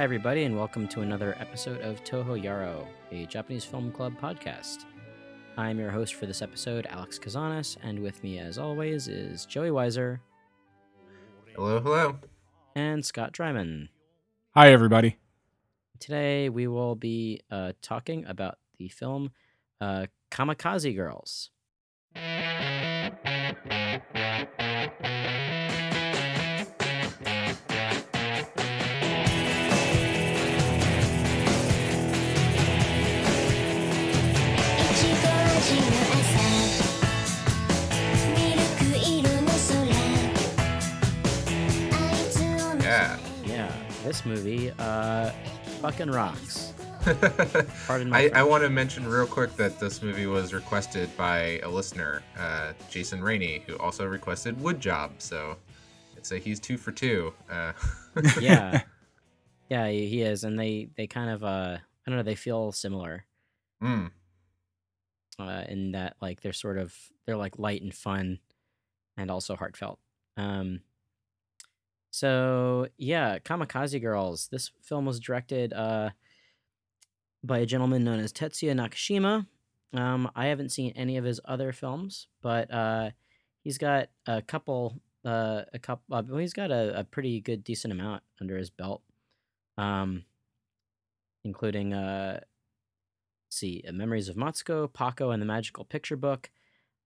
Hi, everybody, and welcome to another episode of Toho Yaro, a Japanese film club podcast. I'm your host for this episode, Alex Kazanis, and with me, as always, is Joey Weiser Hello, hello. and Scott Dryman. Hi, everybody. Today, we will be uh, talking about the film uh, Kamikaze Girls.「this movie uh, fucking rocks. Pardon my I, I want to mention real quick that this movie was requested by a listener, uh, Jason Rainey, who also requested Wood Job. So it's a he's two for two. Uh, yeah yeah he he is and they they kind of uh i don't know they feel similar mm, uh in that like they're sort of they're like light and fun and also heartfelt um so yeah kamikaze girls. This film was directed uh by a gentleman known as tetsuya nakashima. Um i haven't seen any of his other films but uh he's got a couple uh a couple uh, he's got a, a pretty good decent amount under his belt um including uh see memories of matsuko paco and the magical picture book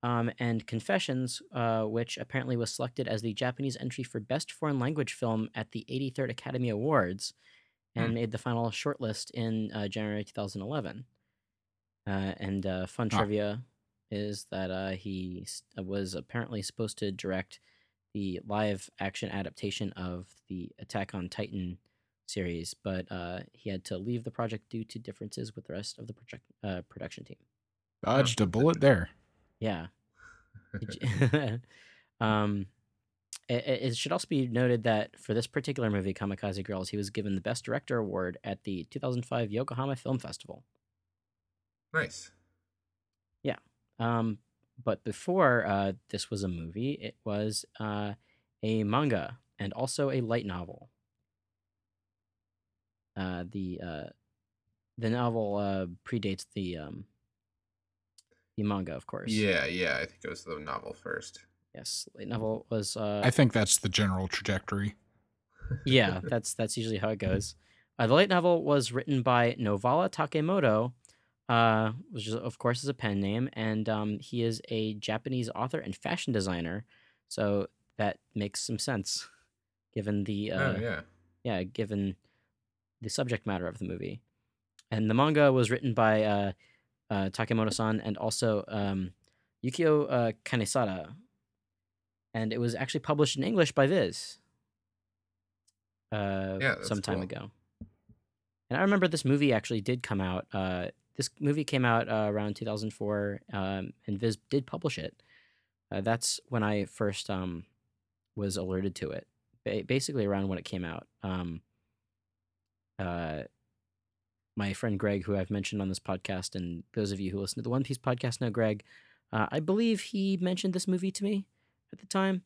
um, and confessions uh, which apparently was selected as the japanese entry for best foreign language film at the 83rd academy awards and Hmm. made the final shortlist in uh, january 2011 uh, and uh, fun Ah. trivia is that uh, he was apparently supposed to direct the live action adaptation of the Attack on Titan series, but uh, he had to leave the project due to differences with the rest of the project uh, production team. Dodged a bullet there. Yeah. Um, it, it should also be noted that for this particular movie, Kamikaze Girls, he was given the Best Director award at the 2005 Yokohama Film Festival. nice. Yeah. Um, but before uh, this was a movie, it was uh, a manga and also a light novel. Uh, the uh, the novel uh, predates the um, the manga, of course. Yeah, yeah. I think it was the novel first. Yes, light novel was. Uh, I think that's the general trajectory. yeah, that's that's usually how it goes. Uh, the light novel was written by Novala Takemoto, uh, which is, of course is a pen name, and um, he is a Japanese author and fashion designer. So that makes some sense, given the uh, oh yeah. yeah, given the subject matter of the movie. And the manga was written by uh, Takemoto-san and also um, Yukio uh, Kanesada, and it was actually published in English by Viz. Uh, Yeah, some time cool. ago. And I remember this movie actually did come out. Uh, this movie came out uh, around 2004, um, and Viz did publish it. Uh, that's when I first um, was alerted to it ba- basically around when it came out. Um, uh, my friend Greg, who I've mentioned on this podcast, and those of you who listen to the One Piece podcast know Greg. Uh, I believe he mentioned this movie to me at the time,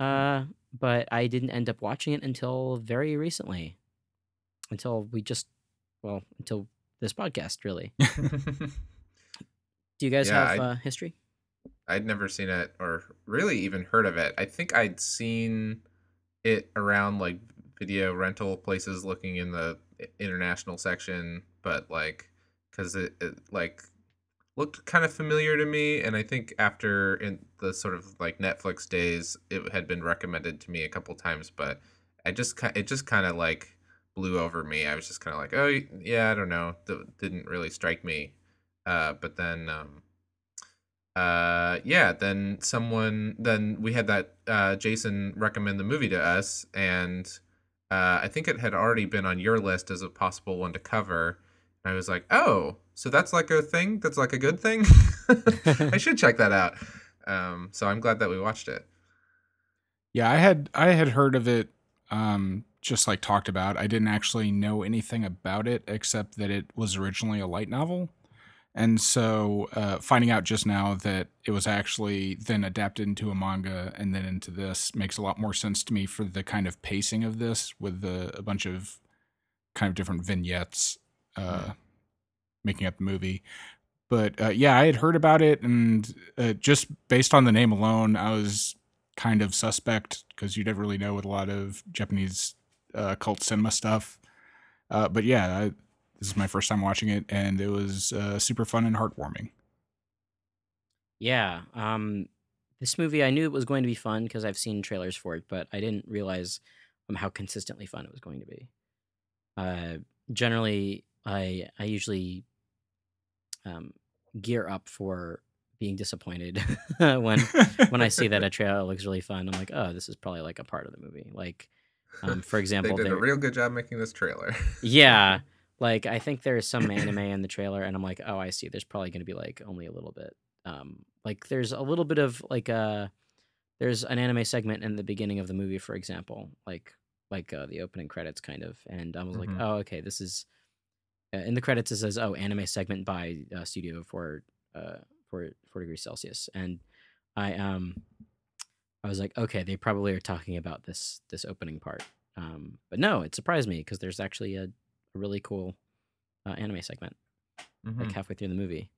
uh, but I didn't end up watching it until very recently. Until we just, well, until this podcast, really. Do you guys Yeah, have uh, history? I'd never seen it or really even heard of it. I think I'd seen it around like video rental places looking in the international section, but like cuz it, it like looked kind of familiar to me and I think after in the sort of like Netflix days it had been recommended to me a couple times, but I just it just kind of like blew over me. I was just kind of like, "Oh, yeah, I don't know." Th- didn't really strike me. Uh but then um uh yeah then someone then we had that uh jason recommend the movie to us and uh i think it had already been on your list as a possible one to cover. And i was like oh so that's like a thing? That's like a good thing? I should check that out. Um so i'm glad that we watched it. Yeah, I had I had heard of it um just like talked about. I didn't actually know anything about it except that it was originally a light novel. And so uh, finding out just now that it was actually then adapted into a manga and then into this makes a lot more sense to me for the kind of pacing of this with the, a bunch of kind of different vignettes uh, making up the movie. But uh, yeah, I had heard about it, and uh, just based on the name alone, I was kind of suspect because you never really know with a lot of Japanese uh, cult cinema stuff. Uh, but yeah, I, this is my first time watching it, and it was uh, super fun and heartwarming. Yeah. Um, this movie, I knew it was going to be fun because I've seen trailers for it, but I didn't realize um, how consistently fun it was going to be. Uh, generally, I I usually um, gear up for being disappointed when when I see that a trailer looks really fun. I'm like, oh, this is probably like a part of the movie. Like, um, for example, they did a real good job making this trailer. yeah, like I think there's some anime in the trailer, and I'm like, oh, I see. There's probably going to be like only a little bit. Um, like there's a little bit of like uh there's an anime segment in the beginning of the movie, for example, like like uh, the opening credits, kind of. And I was Mhm. like, oh, okay, this is. Uh, in the credits, it says, "Oh, anime segment by uh, Studio for uh for four degrees Celsius," and I um I was like, okay, they probably are talking about this this opening part. Um, but no, it surprised me because there's actually a, a really cool uh, anime segment Mhm. like halfway through the movie.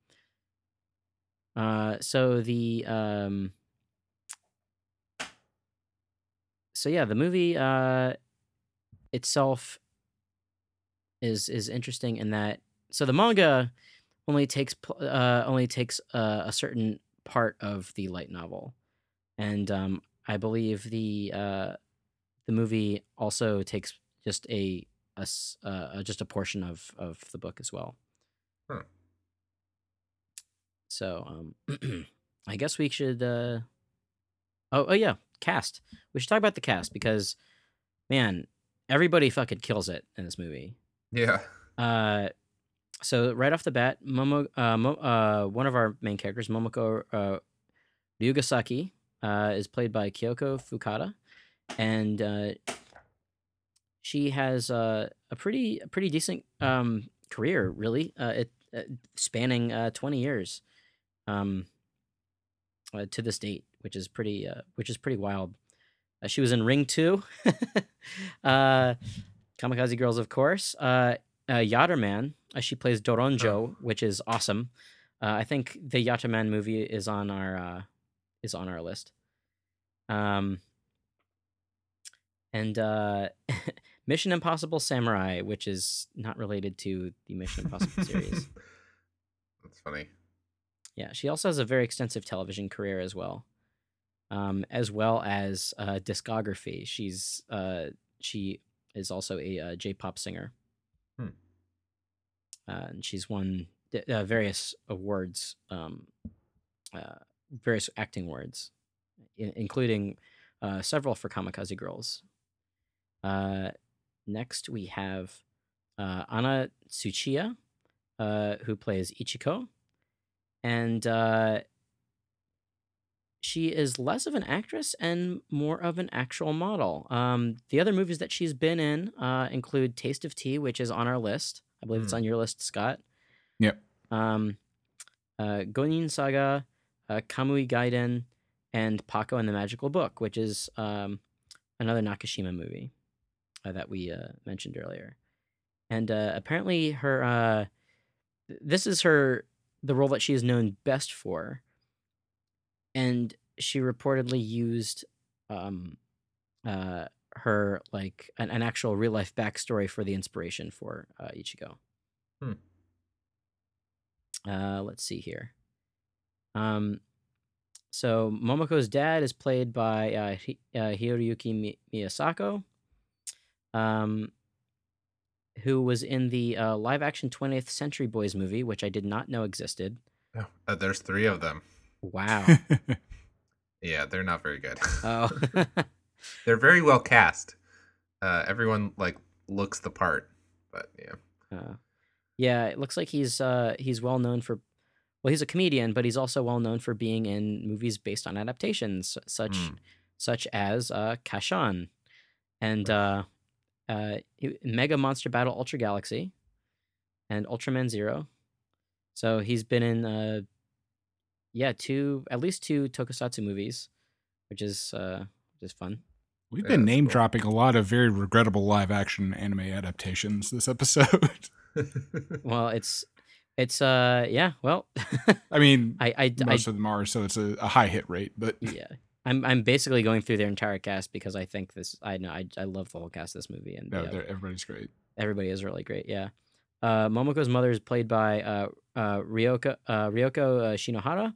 Uh, so the um, so yeah, the movie uh itself is is interesting in that so the manga only takes uh only takes uh, a certain part of the light novel, and um, I believe the uh the movie also takes just a a uh, just a portion of of the book as well. Huh. So um, I guess we should. Uh... Oh, oh yeah, cast. We should talk about the cast because, man, everybody fucking kills it in this movie. Yeah. Uh, so right off the bat, Momo, uh, Mo, uh, one of our main characters, Momoko uh, Ryugasaki, uh, is played by Kyoko Fukada, and uh, she has uh, a pretty a pretty decent um, career, really, uh, it uh, spanning uh, twenty years, um, uh, to this date, which is pretty uh, which is pretty wild. Uh, she was in Ring Two, uh, Kamikaze Girls, of course. Uh, uh, Yatterman, uh, she plays Doronjo, which is awesome. Uh, I think the Yatterman movie is on our uh, is on our list. Um, and uh, Mission Impossible Samurai, which is not related to the Mission Impossible series. That's funny. Yeah, she also has a very extensive television career as well, um, as well as uh, discography. She's uh, she is also a uh, J-pop singer, Hmm. uh, and she's won uh, various awards, um, uh, various acting awards, i- including uh, several for Kamikaze Girls. Next, we have uh, Anna Tsuchiya, uh, who plays Ichiko and uh, she is less of an actress and more of an actual model. Um, the other movies that she's been in uh, include Taste of Tea, which is on our list. I believe it's Hmm. on your list, Scott. Yep. Um, uh, Gonin Saga, uh, Kamui Gaiden, and Paco and the Magical Book, which is um, another Nakashima movie uh, that we uh, mentioned earlier. And uh, apparently, her uh, this is her the role that she is known best for. And she reportedly used um, uh, her like an, an actual real life backstory for the inspiration for uh, Ichigo. Hmm. Uh, let's see here. Um, so Momoko's dad is played by uh, Hi- uh, Hiroyuki Mi- Miyasako, um, who was in the uh, live action 20th Century Boys movie, which I did not know existed. Oh, uh, there's three of them. Wow. Yeah, they're not very good. oh. they're very well cast. Uh, everyone like looks the part, but yeah. Uh, yeah, it looks like he's uh, he's well known for. Well, he's a comedian, but he's also well known for being in movies based on adaptations, such Hmm. such as uh, Casshern, and uh, uh, Mega Monster Battle Ultra Galaxy, and Ultraman Zero. So he's been in, uh, yeah, two at least two Tokusatsu movies, which is uh, which is fun. We've been name cool. dropping a lot of very regrettable live action anime adaptations this episode. Well, it's it's uh yeah. Well, I mean, I I, I most of them are, so it's a, a high hit rate. But yeah. I'm I'm basically going through their entire cast because I think this I know I I love the whole cast of this movie and no, yeah, everybody's great. everybody is really great. Yeah. Uh, Momoko's mother is played by uh, uh, Ryoko uh, Ryoko uh, Shinohara,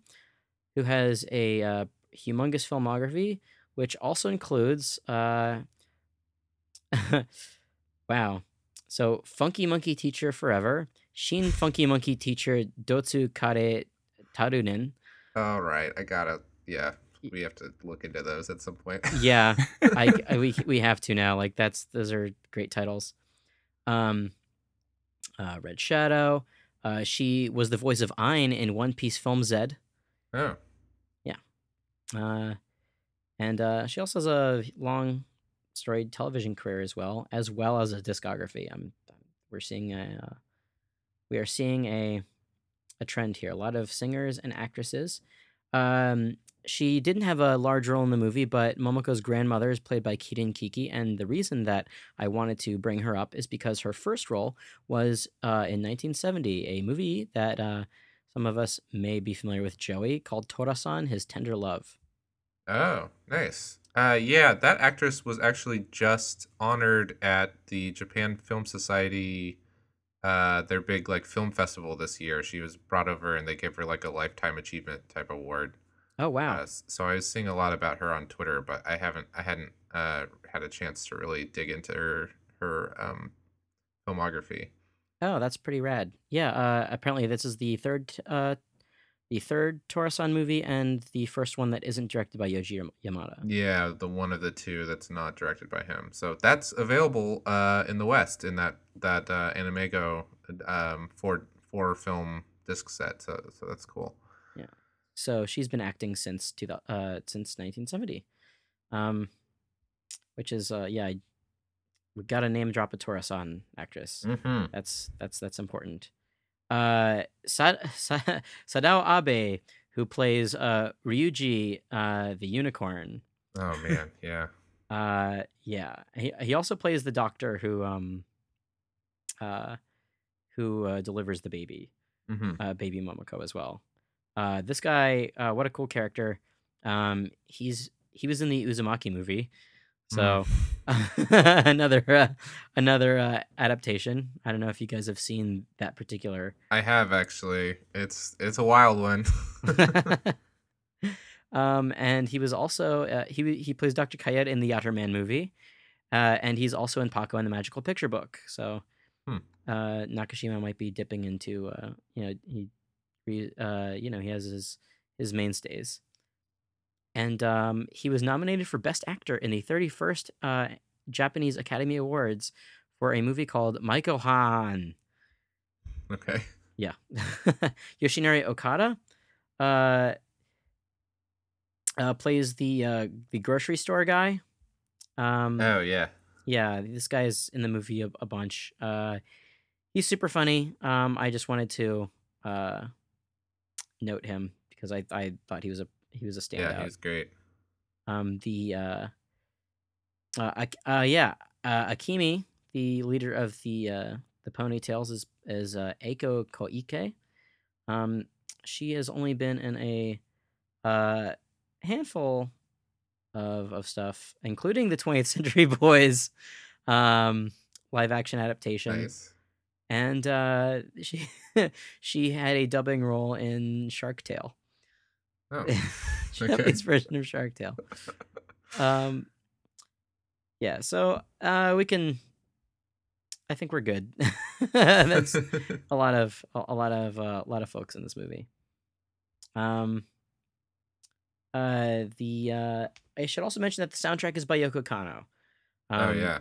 who has a uh, humongous filmography, which also includes uh, wow. So Funky Monkey Teacher Forever, Shin Funky Monkey Teacher Dotsu Kare Tarunen. All right, I gotta. Yeah, we have to look into those at some point. Yeah, I, I we we have to now. Like that's those are great titles. Um, uh, Red Shadow. Uh, she was the voice of Ein in One Piece Film Z. oh, yeah. Uh, and uh, she also has a long storied television career as well, as well as a discography. I'm, we're seeing a, uh, we are seeing a, a trend here. A lot of singers and actresses. Um, she didn't have a large role in the movie, but Momoko's grandmother is played by Kirin Kiki, and the reason that I wanted to bring her up is because her first role was uh, in 1970, a movie that uh, some of us may be familiar with Joey called Torasan, His Tender Love. oh, nice. Uh, yeah, that actress was actually just honored at the Japan Film Society, uh, their big like film festival this year. She was brought over and they gave her like a lifetime achievement type award. Oh wow! Uh, so I was seeing a lot about her on Twitter, but I haven't, I hadn't uh, had a chance to really dig into her her um, filmography. Oh, that's pretty rad. Yeah. Uh, apparently, this is the third, uh, the third Torasan movie and the first one that isn't directed by Yoji Yamada. Yeah, the one of the two that's not directed by him. So that's available uh, in the West in that that uh, AnimEigo um, four four film disc set. So so that's cool. So she's been acting since two, uh, since 1970. Um, which is uh, yeah, I- we got to name drop a Torasan actress. Mm-hmm. That's that's that's important. Uh, Sad- Sa- Sadao Abe, who plays uh Ryuji, uh, the unicorn. Oh man, yeah. Uh, yeah. He he also plays the doctor who um, uh, who uh, delivers the baby, Mm-hmm. uh, baby Momoko as well. Uh, this guy, uh, what a cool character. Um, he's he was in the Uzumaki movie, so another uh, another uh, adaptation. I don't know if you guys have seen that particular. I have actually. It's it's a wild one. um, and he was also uh, he he plays Dr. Kaieda in the Yatterman movie, uh, and he's also in Paco and the Magical Picture Book. So, Hmm. uh, Nakashima might be dipping into uh, you know he, uh, you know he has his his mainstays, and um, he was nominated for Best Actor in the 31st uh, Japanese Academy Awards for a movie called Maiko Han. okay. Yeah. Yoshinori Okada uh, uh, plays the uh, the grocery store guy. Um, Oh yeah. yeah, this guy is in the movie a, a bunch. Uh, he's super funny. Um, I just wanted to uh, note him because I, I thought he was a he was a standout. Yeah, standout. he's great. um, the uh, uh, uh, yeah, uh, Akimi, the leader of the uh, the ponytails, is is uh, Eiko Koike. Um, she has only been in a uh, handful of of stuff, including the 20th Century Boys um, live action adaptation, Nice. And uh, she she had a dubbing role in Shark Tale. Oh. Japanese version of Shark Tale. Um, yeah, so uh, we can. I think we're good. That's a lot of a lot of uh, a lot of folks in this movie. Um. Uh, the uh, I should also mention that the soundtrack is by Yoko Kanno. oh Um, yeah.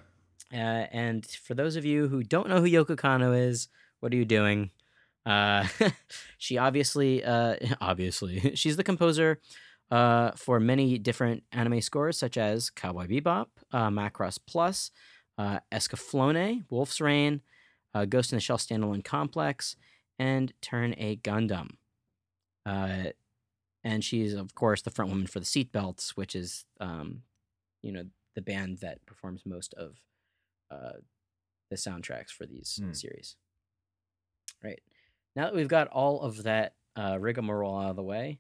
Uh, and for those of you who don't know who Yoko Kanno is, what are you doing? Uh, she obviously, uh, obviously, she's the composer uh, for many different anime scores, such as Cowboy Bebop, uh, Macross Plus, uh, Escaflowne, Wolf's Rain, uh, Ghost in the Shell Standalone Complex, and Turn A Gundam. Uh, and she's, of course, the front woman for the Seatbelts, which is, um, you know, the band that performs most of uh, the soundtracks for these Hmm. series. Right now that we've got all of that uh, rigmarole out of the way,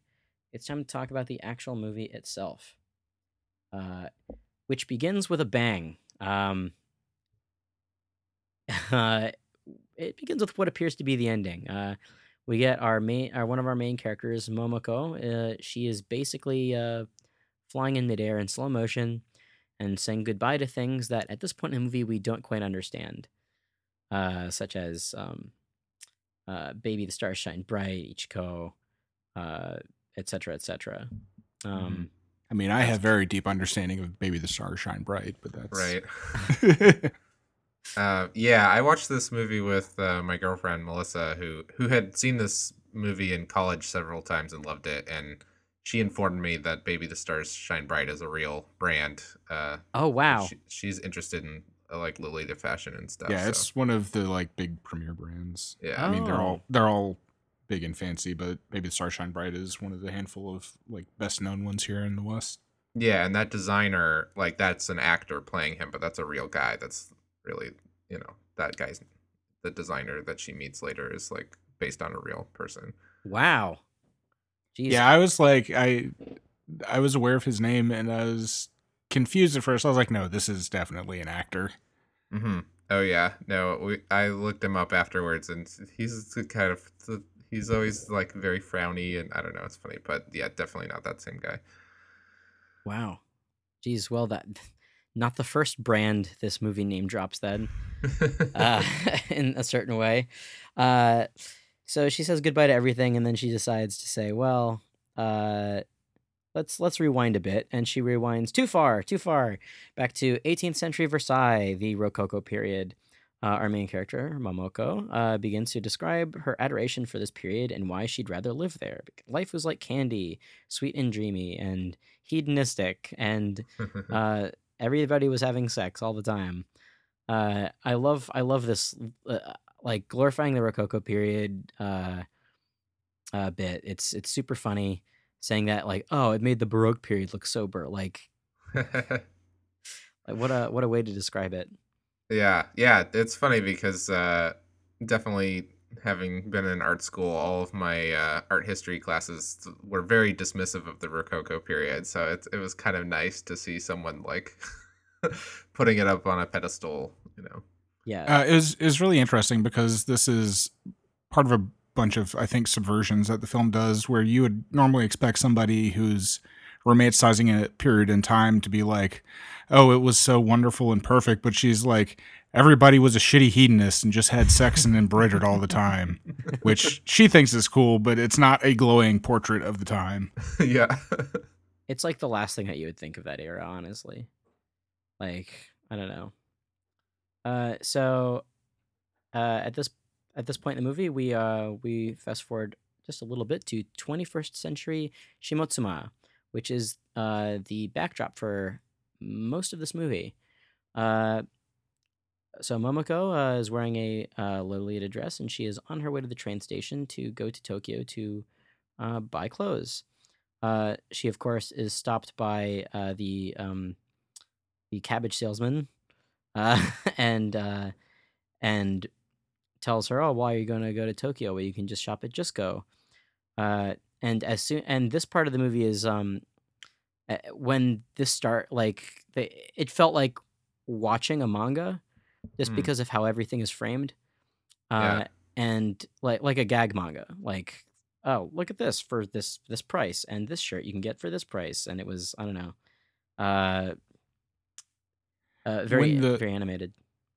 it's time to talk about the actual movie itself, uh, which begins with a bang. Um, uh, it begins with what appears to be the ending. Uh, we get our main, our one of our main characters, Momoko. Uh, she is basically uh, flying in midair in slow motion and saying goodbye to things that at this point in the movie we don't quite understand, uh, such as um, uh, "Baby, the Stars Shine Bright," Ichiko, uh, etc., etc. Um, I mean, I have very deep understanding of Baby the Stars Shine Bright, but that's Right. Uh, yeah, I watched this movie with uh, my girlfriend Melissa, who who had seen this movie in college several times and loved it, and she informed me that Baby the Stars Shine Bright is a real brand. Uh, Oh wow! she, she's interested in uh, like the fashion and stuff. yeah, so, it's one of the like big premier brands. yeah. I mean, they're Oh. all they're all big and fancy, but Baby the Stars Shine Bright is one of the handful of like best known ones here in the West. Yeah, and that designer, like that's an actor playing him, but that's a real guy. That's really, you know, that guy's the designer that she meets later is like based on a real person. Wow. Jeez. Yeah, I was like, I I was aware of his name and I was confused at first. I was like, no, this is definitely an actor. Mm-hmm. Oh yeah, no, we I looked him up afterwards, and he's kind of he's always like very frowny, and I don't know, it's funny, but yeah, definitely not that same guy. Wow. Geez, well that not the first brand this movie name drops then. Uh in a certain way. Uh so she says goodbye to everything and then she decides to say, well, uh let's let's rewind a bit and she rewinds too far, too far back to 18th century Versailles, the Rococo period. Uh, our main character, Momoko, uh, begins to describe her adoration for this period and why she'd rather live there. Life was like candy, sweet and dreamy, and hedonistic, and uh, everybody was having sex all the time. Uh, I love I love this uh, like glorifying the Rococo period uh, uh, bit. It's it's super funny saying that like oh it made the Baroque period look sober. Like, like what a what a way to describe it. Yeah, yeah, it's funny because uh, definitely having been in art school, all of my uh, art history classes were very dismissive of the Rococo period. So it it was kind of nice to see someone like putting it up on a pedestal. You know, Yeah. Uh, it was it was really interesting because this is part of a bunch of I think subversions that the film does, where you would normally expect somebody who's romanticizing a period in time to be like, "Oh, it was so wonderful and perfect," but she's like, "Everybody was a shitty hedonist and just had sex and embroidered all the time," which she thinks is cool, but it's not a glowing portrait of the time. yeah, It's like the last thing that you would think of that era, honestly. Like, I don't know. Uh so uh at this at this point in the movie, we uh we fast forward just a little bit to 21st century Shimotsuma, which is uh the backdrop for most of this movie. Uh so Momoko uh, is wearing a uh, Lolita dress, and she is on her way to the train station to go to Tokyo to uh, buy clothes. Uh, she, of course, is stopped by uh, the um, the cabbage salesman, uh, and uh, and tells her, "Oh, why are you going to go to Tokyo? Well, you can just shop at Jusco." Uh, and as soon and this part of the movie is um, uh, when this start like the, it felt like watching a manga, just Mm. because of how everything is framed. Uh, Yeah. and like like a gag manga, like oh look at this for this this price and this shirt you can get for this price and it was i don't know uh uh very When the- very animated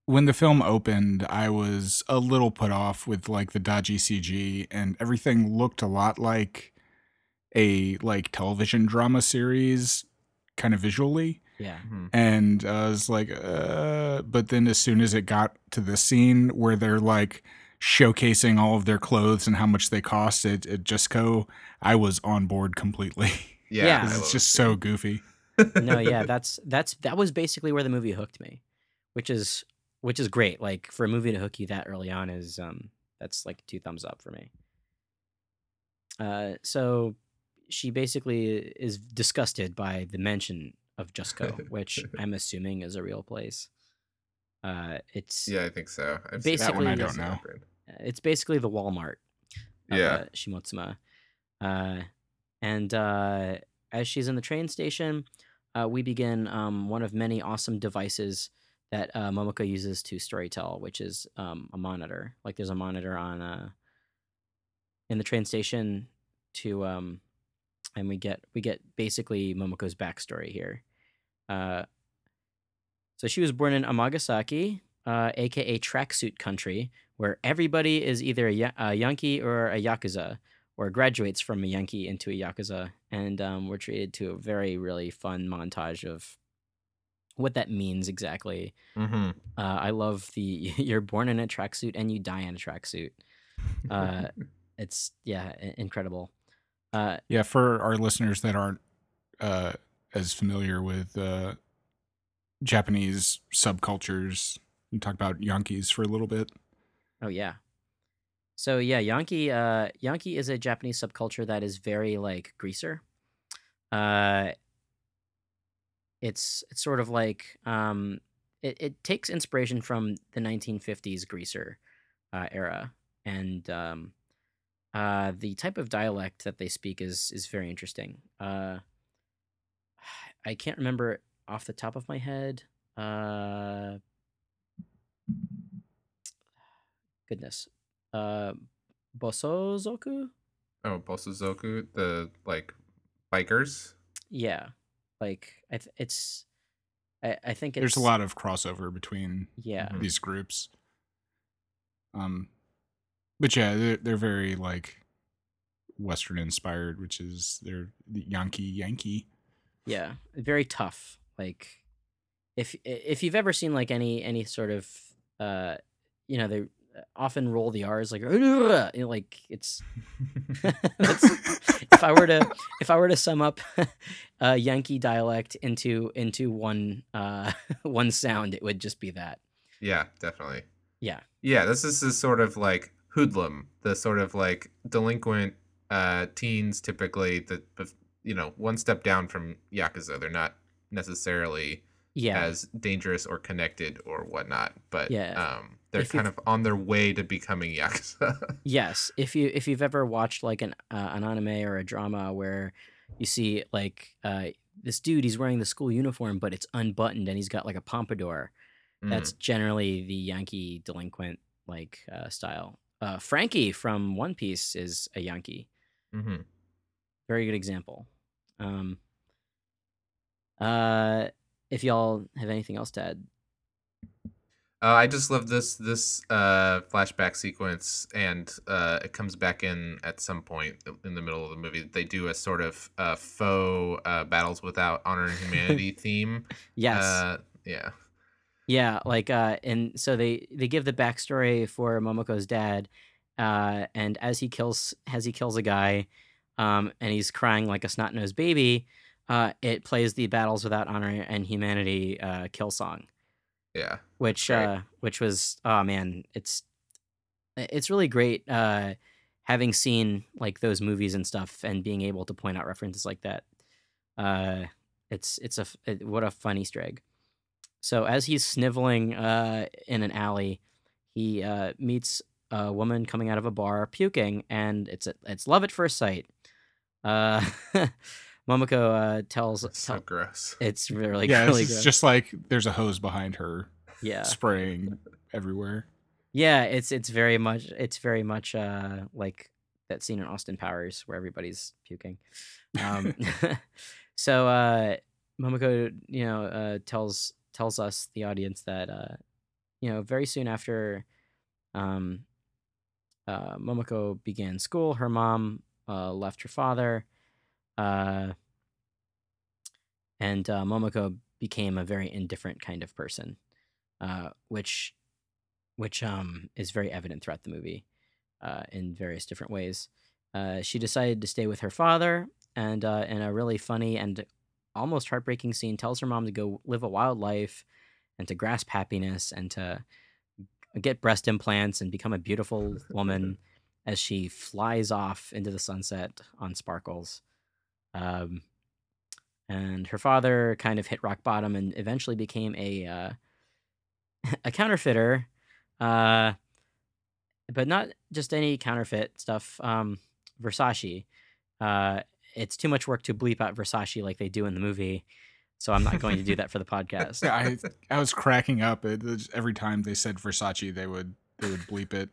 when the film opened, I was a little put off with like the dodgy CG and everything looked a lot like a like television drama series kind of visually yeah Mhm. and I was like uh but then as soon as it got to the scene where they're like showcasing all of their clothes and how much they cost at, at Jusco, I was on board completely. yeah, Yeah. It's just so goofy. No yeah that's that's that was basically where the movie hooked me which is which is great like for a movie to hook you that early on is um that's like two thumbs up for me uh so she basically is disgusted by the mention of Jusco, which I'm assuming is a real place. Uh, it's Yeah, I think so. I've seen That one I don't know. it's basically the Walmart of Yeah. uh, Shimotsuma. Uh, and uh, as she's in the train station, uh, we begin um, one of many awesome devices that uh, Momoko uses to storytell, which is um, a monitor. Like there's a monitor on uh, in the train station to, um, and we get we get basically Momoko's backstory here. Uh, so she was born in Amagasaki, uh, aka tracksuit country, where everybody is either a, a Yankee or a Yakuza, or graduates from a Yankee into a Yakuza. And um, we're treated to a very, really fun montage of what that means exactly. Mhm. Uh, I love the you're born in a tracksuit and you die in a tracksuit. Uh, it's, yeah, incredible. Uh, Yeah, for our listeners that aren't uh, as familiar with uh, Japanese subcultures, we talk about Yankees for a little bit. Oh yeah. So yeah, Yankee uh Yankee is a Japanese subculture that is very like greaser. Uh it's it's sort of like um it, it takes inspiration from the 1950s greaser uh, era and um uh the type of dialect that they speak is is very interesting. Uh I can't remember off the top of my head. Uh goodness. Uh Bosozoku? Oh, Bosozoku, the like bikers. Yeah. Like I th- it's I, I think it's There's a lot of crossover between Yeah. Mhm. these groups. Um, but yeah, they're, they're very like Western inspired, which is they're the Yankee Yankee. Yeah. Very tough. Like if if you've ever seen like any any sort of uh you know, they often roll the R's like you know, like it's That's, if I were to if I were to sum up uh, Yankee dialect into into one uh, one sound, it would just be that. yeah, definitely. Yeah. Yeah, this is the sort of like hoodlum, the sort of like delinquent uh teens typically that you know, one step down from yakuza. They're not necessarily Yeah, as dangerous or connected or whatnot, but Yeah. um they're If kind of on their way to becoming yakuza. yes. If you if you've ever watched like an uh, an anime or a drama where you see like uh, this dude, he's wearing the school uniform, but it's unbuttoned and he's got like a pompadour. Mm. That's generally the Yankee delinquent like uh, style. Uh, Frankie from One Piece is a Yankee. Mhm. very good example. Um, uh, if y'all have anything else to add, Uh, I just love this this uh, flashback sequence, and uh, it comes back in at some point in the middle of the movie. They do a sort of uh, faux uh, battles without honor and humanity theme. yes, Uh, yeah. yeah, like uh, and so they they give the backstory for Momoko's dad, uh, and as he kills as he kills a guy, um, and he's crying like a snot nosed baby, uh, it plays the battles without honor and humanity uh, kill song. Yeah. which Great. uh which was oh man it's it's really great uh having seen like those movies and stuff and being able to point out references like that uh it's it's a it, what a fun easter egg so as he's sniveling uh in an alley he uh meets a woman coming out of a bar puking and it's it's love at first sight uh momoko uh tells It's so tell, gross. it's really yeah, really it's gross. just like there's a hose behind her yeah spraying everywhere. Yeah, it's it's very much it's very much uh like that scene in Austin Powers where everybody's puking. Um so uh Momoko, you know, uh tells tells us the audience that uh you know, very soon after um uh Momoko began school, her mom uh left her father uh and uh, Momoko became a very indifferent kind of person. Uh which which um is very evident throughout the movie uh, in various different ways. Uh, she decided to stay with her father, and uh, in a really funny and almost heartbreaking scene, tells her mom to go live a wild life and to grasp happiness and to get breast implants and become a beautiful woman as she flies off into the sunset on sparkles. Um, and her father kind of hit rock bottom and eventually became a uh, a counterfeiter, uh, but not just any counterfeit stuff. Um, Versace. Uh, it's too much work to bleep out Versace like they do in the movie, so I'm not going to do that for the podcast. Yeah, I I was cracking up every time they said Versace. They would they would bleep it.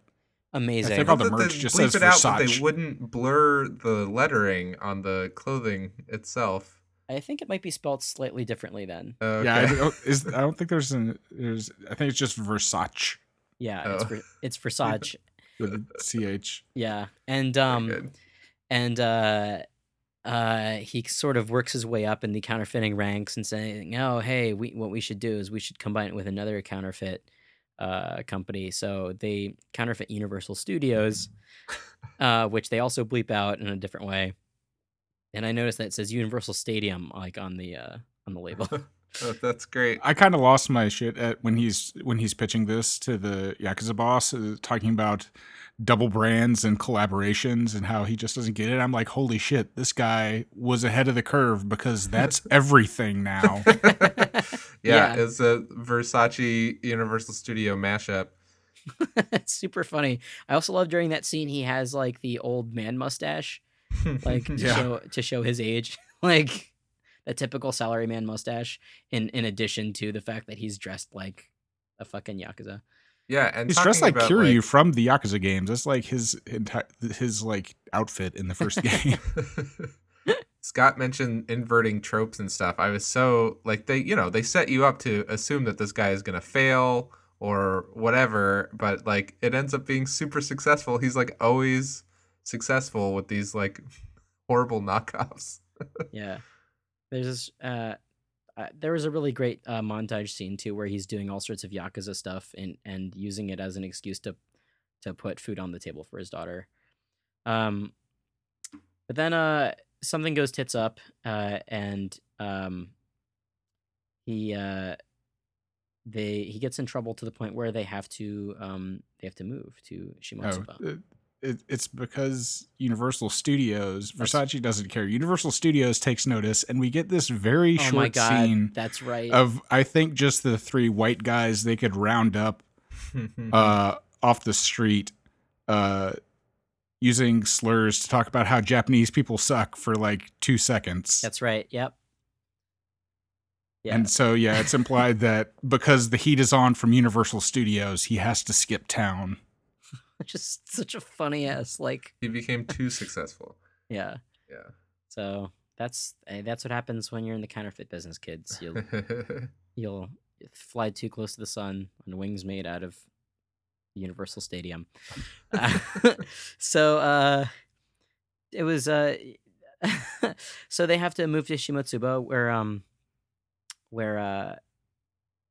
Amazing. think all the Love that merch they just bleep says it out, but they wouldn't blur the lettering on the clothing itself. I think it might be spelled slightly differently then. Okay. Yeah, I don't, is I don't think there's an there's I think it's just Versace Yeah, it's Oh. Ver- it's Versace. with a ch. Yeah, and um, and uh, uh, he sort of works his way up in the counterfeiting ranks and saying, "Oh, hey, we what we should do is we should combine it with another counterfeit uh, company." So they counterfeit Universal Studios, uh, which they also bleep out in a different way. And I noticed that it says Universal Stadium like on the uh, on the label. Oh, that's great. I kind of lost my shit at when he's when he's pitching this to the Yakuza boss, uh, talking about double brands and collaborations and how he just doesn't get it. I'm like, holy shit, this guy was ahead of the curve because that's everything now. Yeah, Yeah. it's a Versace Universal Studio mashup. it's super funny. I also love during that scene he has like the old man mustache. like to Yeah. show to show his age, like the typical salaryman mustache. In in addition to the fact that he's dressed like a fucking yakuza. yeah, and He's dressed like about, Kiryu like- from the Yakuza games. That's like his entire his like outfit in the first game. Scott mentioned inverting tropes and stuff. I was so like they, you know, they set you up to assume that this guy is gonna fail or whatever, but like it ends up being super successful. He's like always successful with these like horrible knockoffs. Yeah, there's this. Uh, uh, there was a really great uh, montage scene too, where he's doing all sorts of yakuza stuff and and using it as an excuse to to put food on the table for his daughter. Um, but then uh, something goes tits up, uh, and um, he uh, they he gets in trouble to the point where they have to um they have to move to Oh, Shimotsuma. it, it, it's because Universal Studios, That's- Versace doesn't care. Universal Studios takes notice, and we get this very oh short my god, scene that's right. of I think just the three white guys they could round up uh, off the street, uh, using slurs to talk about how Japanese people suck for like two seconds. that's right. Yep. Yeah. And so yeah, it's implied that because the heat is on from Universal Studios, he has to skip town. just such a funny ass like he became too successful. yeah Yeah. so that's eh, that's what happens when you're in the counterfeit business kids you'll you'll fly too close to the sun on wings made out of universal stadium Uh, so uh it was uh so they have to move to shimotsuma where um where uh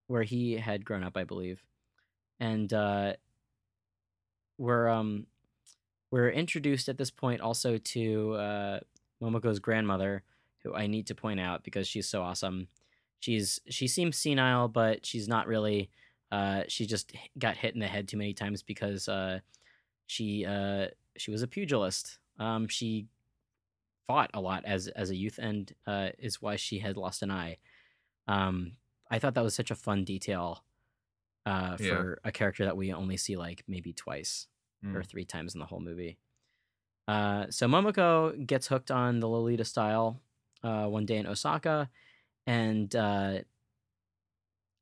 where he had grown up i believe and uh we're um we're introduced at this point also to uh Momoko's grandmother, who I need to point out because she's so awesome. She's she seems senile, but she's not really. Uh, she just got hit in the head too many times because uh, she uh, she was a pugilist. Um, she fought a lot as as a youth, and uh, is why she had lost an eye. Um, I thought that was such a fun detail uh, Yeah. for a character that we only see like maybe twice or Mm. three times in the whole movie. Uh, so Momoko gets hooked on the Lolita style uh, one day in Osaka, and uh,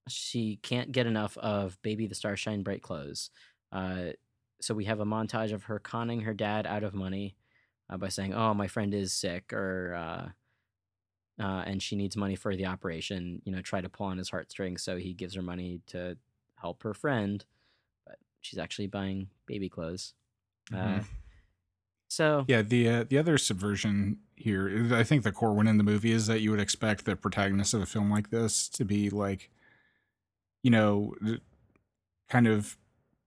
she can't get enough of Baby the Stars Shine Bright clothes. Uh, so we have a montage of her conning her dad out of money uh, by saying, "Oh, my friend is sick," or uh, uh, and she needs money for the operation. You know, try to pull on his heartstrings. So he gives her money to help her friend, but she's actually buying baby clothes. Uh, Mhm. so Yeah, the uh, the other subversion here, I think the core one in the movie is that you would expect the protagonist of a film like this to be like, you know, kind of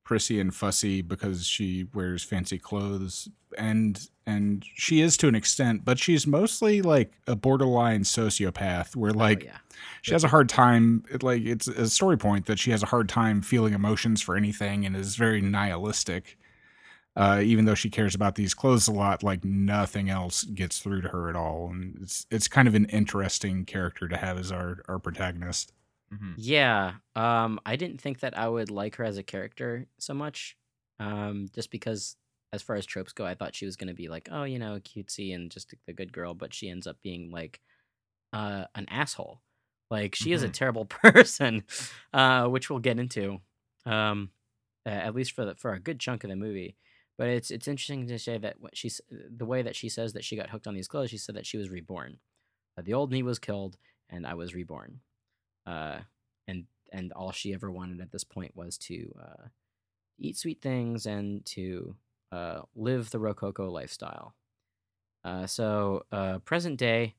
prissy and fussy because she wears fancy clothes, and and she is to an extent, but she's mostly like a borderline sociopath, where oh, like yeah, she has a hard time. It, like it's a story point that she has a hard time feeling emotions for anything and is very nihilistic. Uh, even though she cares about these clothes a lot, like nothing else gets through to her at all, and it's it's kind of an interesting character to have as our our protagonist. Mhm. Yeah. Um, I didn't think that I would like her as a character so much. Um, just because as far as tropes go, I thought she was gonna be like, oh, you know, cutesy and just the good girl, but she ends up being like uh an asshole. Like she is a Mhm. terrible person, uh, which we'll get into. Um, uh, at least for the for a good chunk of the movie. But it's it's interesting to say that what she's the way that she says that she got hooked on these clothes. She said that she was reborn. Uh, the old me was killed, and I was reborn. Uh, and and all she ever wanted at this point was to uh, eat sweet things and to uh, live the rococo lifestyle. Uh, so uh, present day,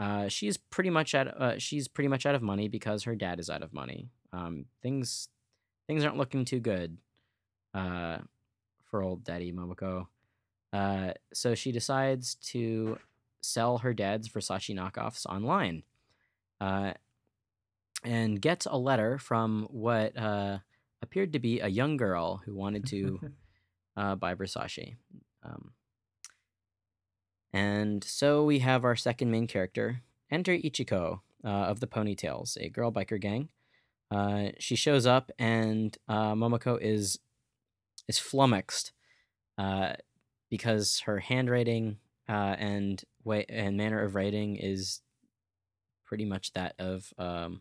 uh, she's pretty much out. Uh, she's pretty much out of money because her dad is out of money. Um, things things aren't looking too good for old Daddy Momoko. So she decides to sell her dad's Versace knockoffs online, and gets a letter from what uh, appeared to be a young girl who wanted to uh, by Versace. Um, and so we have our second main character, enter Ichiko uh, of the Ponytails, a girl biker gang. Uh, she shows up, and uh, Momoko is is flummoxed uh, because her handwriting uh, and way and manner of writing is pretty much that of um,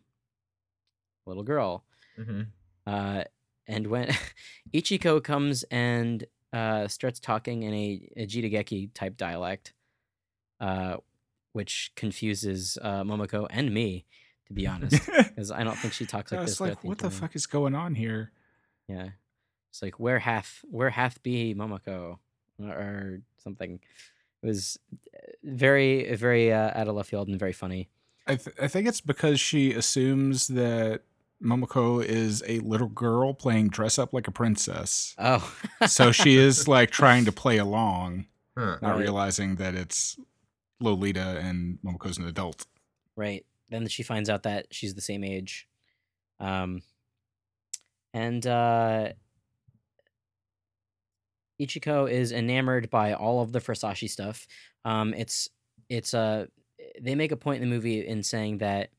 little girl. Mhm. Uh, and when Ichiko comes and uh, starts talking in a, a Jidaigeki type dialect, uh, which confuses uh, Momoko and me, to be honest, because I don't think she talks like I this. like, what the fuck is going on here? Yeah, it's like where hath where hath be Momoko or something. It was very very uh, out of left field and very funny. I, th- I think it's because she assumes that Momoko is a little girl playing dress up like a princess. Oh, so she is like trying to play along, Huh. not Right. realizing that it's Lolita and Momoko's an adult. Right. Then she finds out that she's the same age. Um and uh Ichiko is enamored by all of the Versace stuff. Um it's it's uh they make a point in the movie in saying that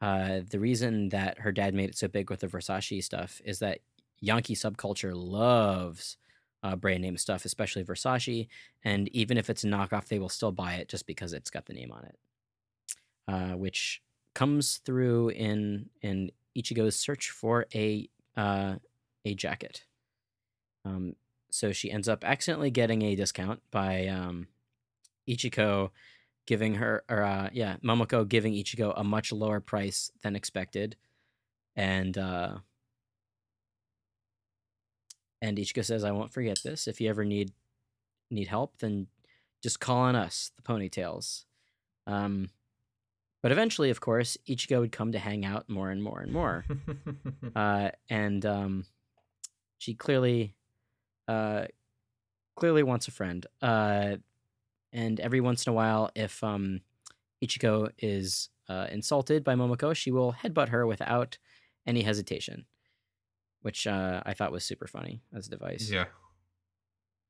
uh the reason that her dad made it so big with the Versace stuff is that Yankee subculture loves uh, brand name stuff, especially Versace, and even if it's a knockoff, they will still buy it just because it's got the name on it uh, which comes through in in Ichigo's search for a uh, a jacket. Um, so she ends up accidentally getting a discount by um, Ichiko giving her, or uh, yeah, Momoko giving Ichigo a much lower price than expected, and uh, and Ichigo says, "I won't forget this. If you ever need need help, then just call on us, the Ponytails." Um, but eventually, of course, Ichigo would come to hang out more and more and more. Uh, and um, she clearly, uh, clearly wants a friend. Uh, and every once in a while, if um, Ichigo is uh, insulted by Momoko, she will headbutt her without any hesitation, which uh, I thought was super funny as a device. yeah.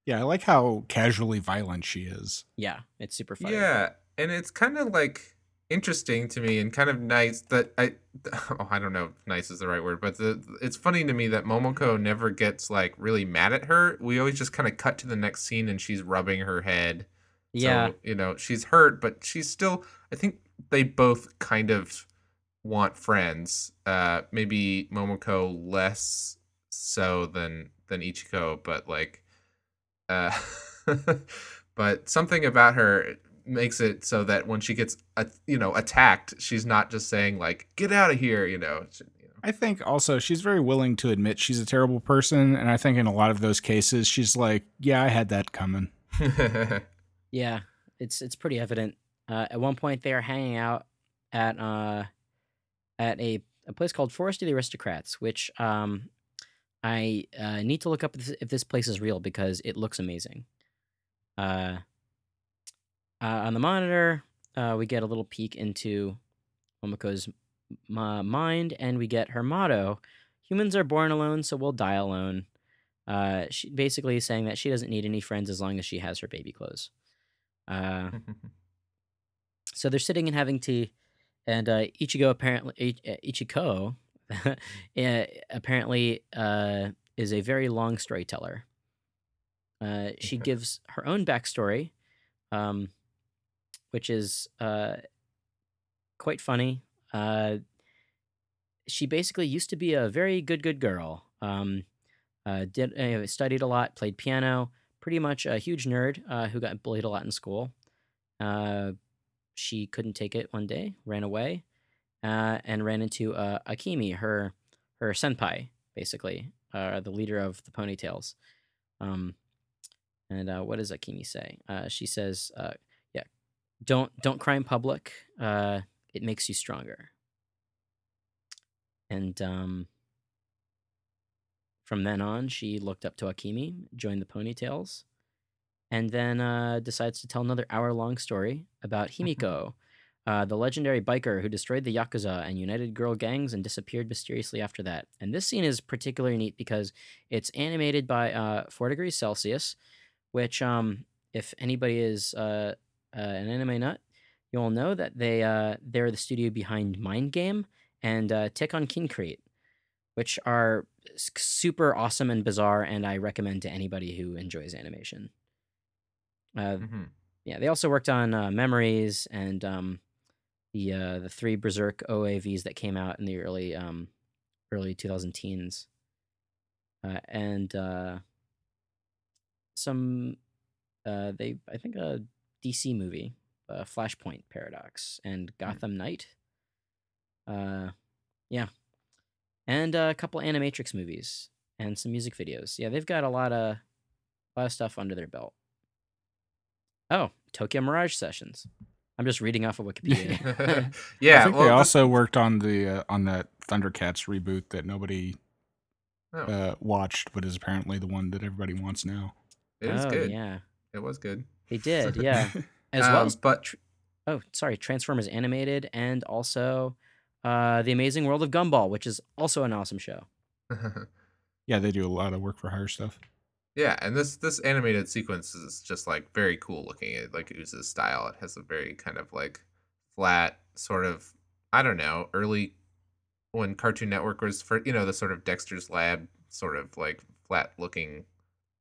Yeah, I like how casually violent she is. Yeah, it's super funny. Yeah, and it's kind of like interesting to me and kind of nice that I oh, I don't know if nice is the right word, but the it's funny to me that Momoko never gets like really mad at her. We always just kind of cut to the next scene and she's rubbing her head. Yeah, So, you know, she's hurt, but she's still I think they both kind of want friends. Uh maybe Momoko less so than than Ichiko, but like uh but something about her makes it so that when she gets uh, you know attacked, she's not just saying like get out of here, you know. She- I think also she's very willing to admit she's a terrible person, and I think in a lot of those cases she's like, "Yeah, I had that coming." Yeah, it's it's pretty evident. Uh, at one point, they are hanging out at uh, at a, a place called Forest of the Aristocrats, which um, I uh, need to look up if this, place is real because it looks amazing. Uh, uh, on the monitor, uh, we get a little peek into Momoko's m- mind, and we get her motto: "Humans are born alone, so we'll die alone." Uh, she basically saying that she doesn't need any friends as long as she has her baby clothes. Uh, so they're sitting and having tea, and uh, Ichigo apparently uh, Ichiko uh, apparently uh, is a very long storyteller. Uh, she Okay. gives her own backstory, um, which is uh, quite funny. Uh, she basically used to be a very good, good girl. Um, uh, did uh, studied a lot, played piano. Pretty much a huge nerd uh, who got bullied a lot in school. Uh, she couldn't take it one day, ran away, uh, and ran into uh, Akimi, her her senpai, basically, uh, the leader of the ponytails. Um, and uh, what does Akimi say? She says, "Yeah, don't don't cry in public. It makes you stronger." And um, from then on, she looked up to Akimi, joined the ponytails, and then uh, decides to tell another hour long story about Himiko, uh, the legendary biker who destroyed the Yakuza and united girl gangs and disappeared mysteriously after that. And this scene is particularly neat because it's animated by uh, 4 Degrees Celsius, which, um, if anybody is uh, uh, an anime nut, you'll know that they, uh, they're the studio behind Mind Game and uh, Tekkonkinkreet, which are super awesome and bizarre, and I recommend to anybody who enjoys animation. Uh, Mhm. yeah, they also worked on uh, Memories and um, the uh, the three Berserk OAVs that came out in the early um, early 2000 teens, uh, and uh, some uh, they I think a DC movie, uh, Flashpoint Paradox, and Gotham Knight. Uh, yeah, and uh, a couple Animatrix movies and some music videos. Yeah, they've got a lot of lot of stuff under their belt. Oh, Tokyo Mirage Sessions. I'm just reading off of Wikipedia. yeah. I think well, they also worked on the uh, on that Thundercats reboot that nobody oh, uh, watched, but is apparently the one that everybody wants now. it is oh, good. yeah. It was good. They did, yeah. As well Um, as but tr- oh, sorry, Transformers animated and also uh The Amazing World of Gumball, which is also an awesome show. yeah, they do a lot of work for hire stuff. yeah, and this this animated sequence is just like very cool looking. It like oozes style. It has a very kind of like flat sort of I don't know early when Cartoon Network was for you know the sort of Dexter's Lab sort of like flat looking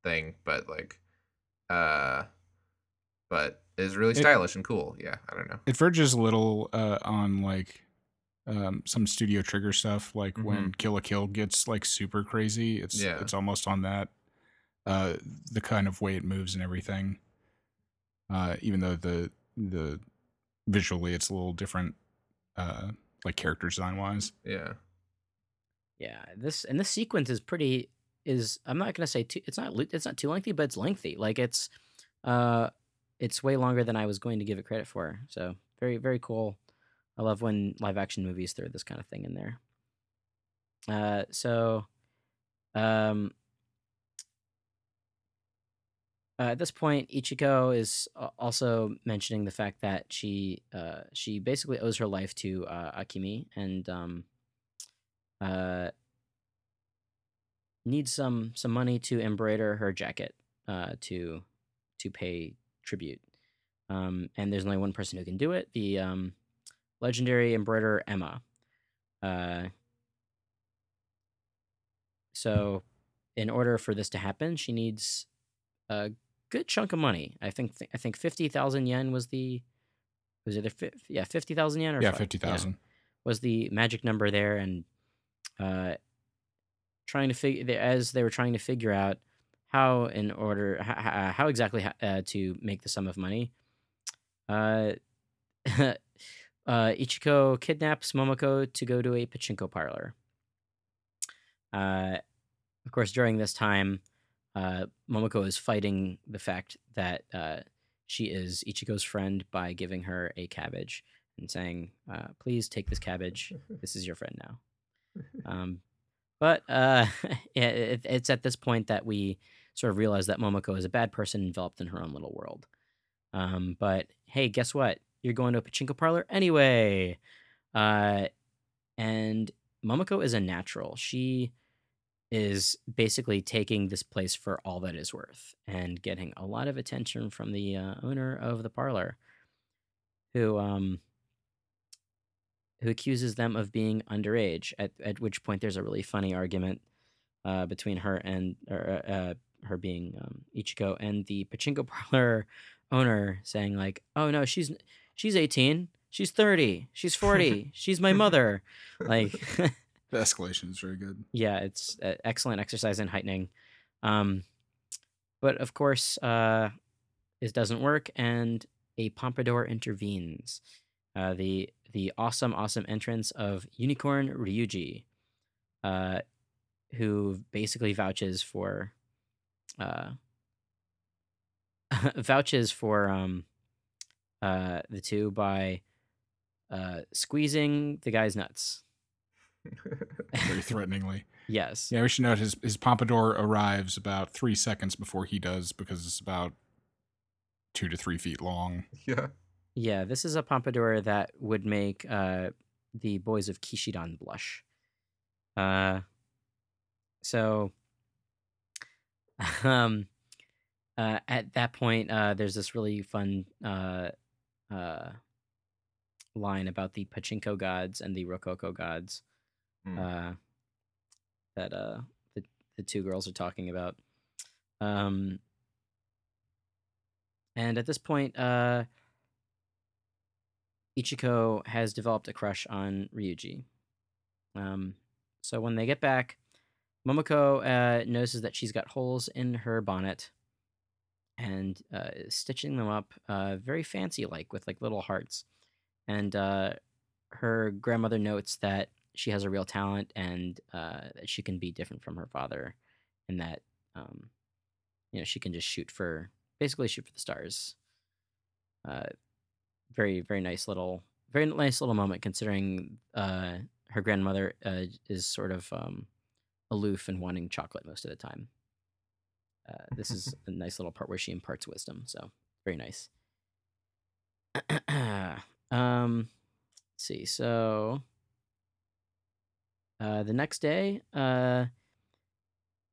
thing, but like uh, but is really It- stylish and cool. Yeah, I don't know. It verges a little uh, on like um, some Studio Trigger stuff, like when Kill la Kill gets like super crazy. It's Yeah. it's almost on that. Uh, the kind of way it moves and everything. Uh, even though the the visually it's a little different, uh, like character design wise. Yeah. Yeah, this and this sequence is pretty is I'm not gonna say too it's not it's not too lengthy, but it's lengthy. Like it's uh it's way longer than I was going to give it credit for. So very very cool. I love when live action movies throw this kind of thing in there. Uh, so um. Uh, at this point, Ichiko is also mentioning the fact that she uh, she basically owes her life to uh, Akimi and um, uh, needs some some money to embroider her jacket uh, to to pay tribute. Um, and there's only one person who can do it: the um, legendary embroiderer Emma. Uh, so, in order for this to happen, she needs a good chunk of money. I think I think fifty thousand yen was the was it fi- yeah fifty thousand yen or Yeah, fi- fifty thousand. was the magic number there and uh trying to figure as they were trying to figure out how in order how, how exactly uh, to make the sum of money uh uh Ichiko kidnaps Momoko to go to a pachinko parlor uh of course during this time uh Momoko is fighting the fact that uh she is Ichiko's friend by giving her a cabbage and saying, uh, "Please take this cabbage. This is your friend now." Um, but uh, it, it's at this point that we sort of realize that Momoko is a bad person enveloped in her own little world. Um, but hey, guess what? You're going to a pachinko parlor anyway. Uh, and Momoko is a natural. She is basically taking this place for all that is worth and getting a lot of attention from the uh, owner of the parlor, who um who accuses them of being underage. At at which point there's a really funny argument uh, between her and or, uh, her being um, Ichiko and the pachinko parlor owner saying like, "Oh no, she's she's 18, she's 30, she's 40, she's my mother." Like, The escalation is very good. yeah, it's uh, excellent exercise in heightening. Um, but of course, uh, it doesn't work, and a pompadour intervenes. Uh, the the awesome, awesome entrance of Unicorn Ryuji, uh, who basically vouches for, uh, vouches for um, uh, the two by uh, squeezing the guy's nuts. Very threateningly. Yes. Yeah, we should note his his pompadour arrives about three seconds before he does because it's about two to three feet long. yeah. Yeah, this is a pompadour that would make uh, the boys of Kishidan blush. Uh, so, um, uh, at that point, uh, there's this really fun uh, uh, line about the pachinko gods and the rococo gods Mm. uh, that uh, the the two girls are talking about. Um, and at this point, uh, Ichiko has developed a crush on Ryuji. Um, so when they get back, Momoko uh, notices that she's got holes in her bonnet and uh, stitching them up uh, very fancy like with like little hearts. And uh, her grandmother notes that she has a real talent and uh, that she can be different from her father and that um, you know she can just shoot for basically shoot for the stars. Uh, very very nice little very nice little moment considering uh, her grandmother is sort of um, aloof and wanting chocolate most of the time. Uh, this is a nice little part where she imparts wisdom, so very nice. um, let's see. So uh, the next day, uh,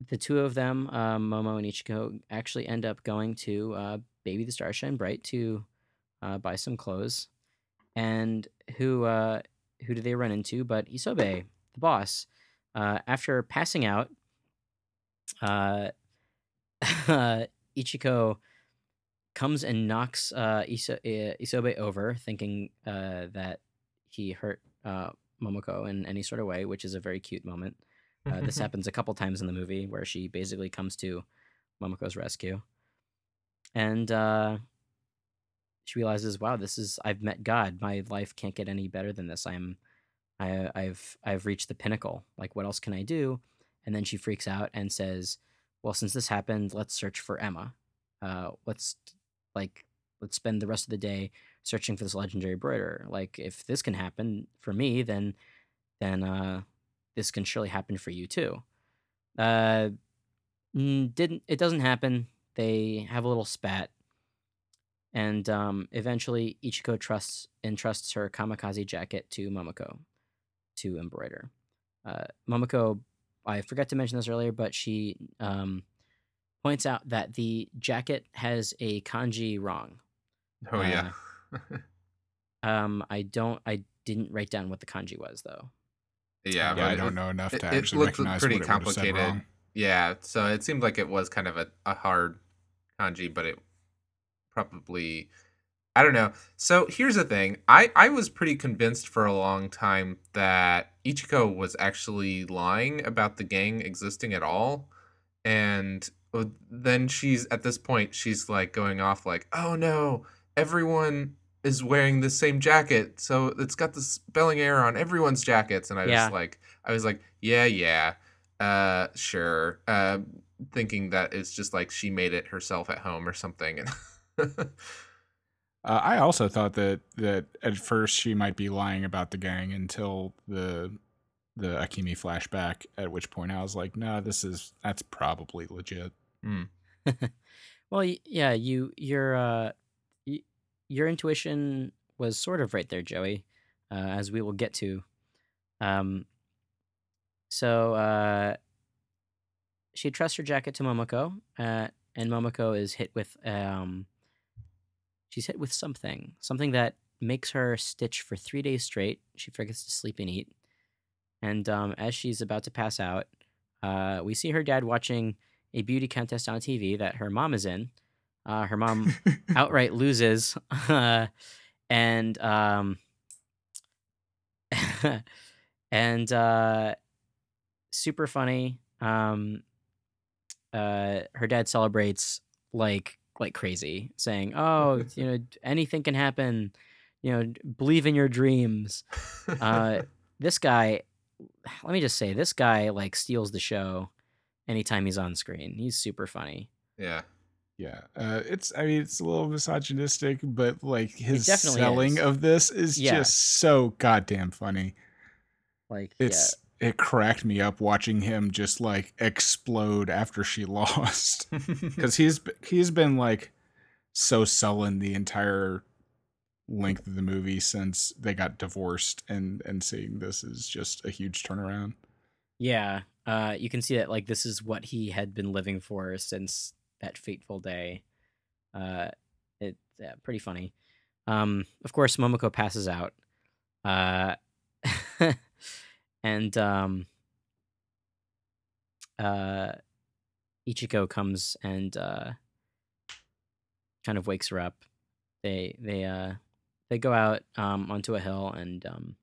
the two of them, uh, Momo and Ichiko, actually end up going to uh, Baby the Stars Shine Bright to uh, buy some clothes. And who uh, who do they run into? But Isobe, the boss, uh, after passing out, uh, Ichiko comes and knocks uh, Iso- uh, Isobe over, thinking uh, that he hurt uh, Momoko in any sort of way, which is a very cute moment. Uh, this happens a couple times in the movie where she basically comes to Momoko's rescue, and uh, she realizes, "Wow, this is I've met God. My life can't get any better than this. I'm, I, I've I've reached the pinnacle. Like, what else can I do?" And then she freaks out and says, "Well, since this happened, let's search for Emma. Uh, let's like let's spend the rest of the day searching for this legendary broider. Like, if this can happen for me, then then uh, this can surely happen for you too." Uh, didn't it doesn't happen. They have a little spat, and um, eventually Ichiko trusts entrusts her kamikaze jacket to Momoko to embroider. Uh, Momoko, I forgot to mention this earlier, but she um, points out that the jacket has a kanji wrong. Oh yeah. Um, I don't, I didn't write down what the kanji was though. yeah. Yeah, but I don't know enough to it actually looked recognize pretty what it would have said complicated. wrong. Yeah, so it seemed like it was kind of a, a hard kanji, but it probably I don't know. So here's the thing. I, I was pretty convinced for a long time that Ichiko was actually lying about the gang existing at all. And uh, then she's at this point she's like going off like, "Oh no, everyone is wearing the same jacket. So it's got the spelling error on everyone's jackets." And I Yeah. was like I was like, "Yeah, yeah. Uh sure." Uh thinking that it's just like she made it herself at home or something. And Uh, I also thought that that at first she might be lying about the gang until the the Akimi flashback. At which point I was like, "No, this is that's probably legit." well, yeah, you your uh, your intuition was sort of right there, Joey, uh, as we will get to. Um, so uh, she trusts her jacket to Momoko, uh, and Momoko is hit with um, she's hit with something, something that makes her stitch for three days straight. She forgets to sleep and eat, and um, as she's about to pass out, uh, we see her dad watching a beauty contest on TV that her mom is in. Uh, her mom outright loses, uh, and um, and uh, super funny. Um, uh, her dad celebrates like like crazy, saying, "Oh, you know, anything can happen. You know, believe in your dreams." Uh, this guy, let me just say, this guy like steals the show anytime he's on screen. He's super funny. yeah. Yeah, uh, it's. I mean, it's a little misogynistic, but like his selling is. of this is Yeah. just so goddamn funny. Like, It's it cracked me up watching him just like explode after she lost because he's he's been like so sullen the entire length of the movie since they got divorced, and and seeing this is just a huge turnaround. Yeah, uh, you can see that like this is what he had been living for since that fateful day. Uh, it's yeah, pretty funny. Um, of course, Momoko passes out, uh, and um, uh, Ichiko comes and uh, kind of wakes her up. They they uh, they go out um, onto a hill and um,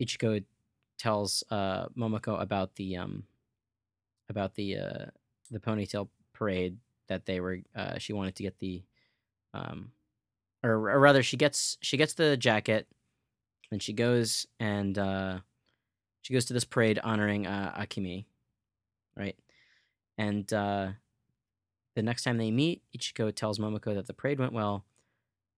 Ichiko tells uh, Momoko about the um, about the uh, the ponytail parade that they were. Uh, she wanted to get the, um, or, or rather, she gets she gets the jacket, and she goes and uh, she goes to this parade honoring uh, Akimi, right? And uh, the next time they meet, Ichiko tells Momoko that the parade went well,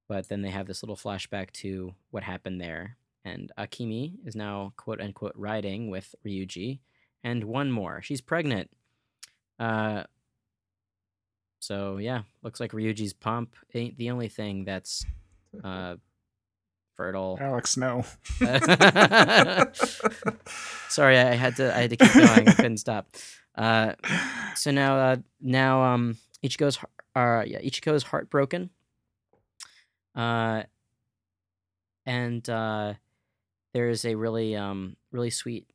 but then they have this little flashback to what happened there. And Akimi is now quote unquote riding with Ryuji, and one more. She's pregnant. Uh, so yeah, looks like Ryuji's pump ain't the only thing that's uh, fertile. Alex, no. Sorry, I had to I had to keep going. I couldn't stop. Uh, so now uh, now um Ichiko's har- uh yeah Ichiko's heartbroken. Uh, and uh, there's a really um really sweet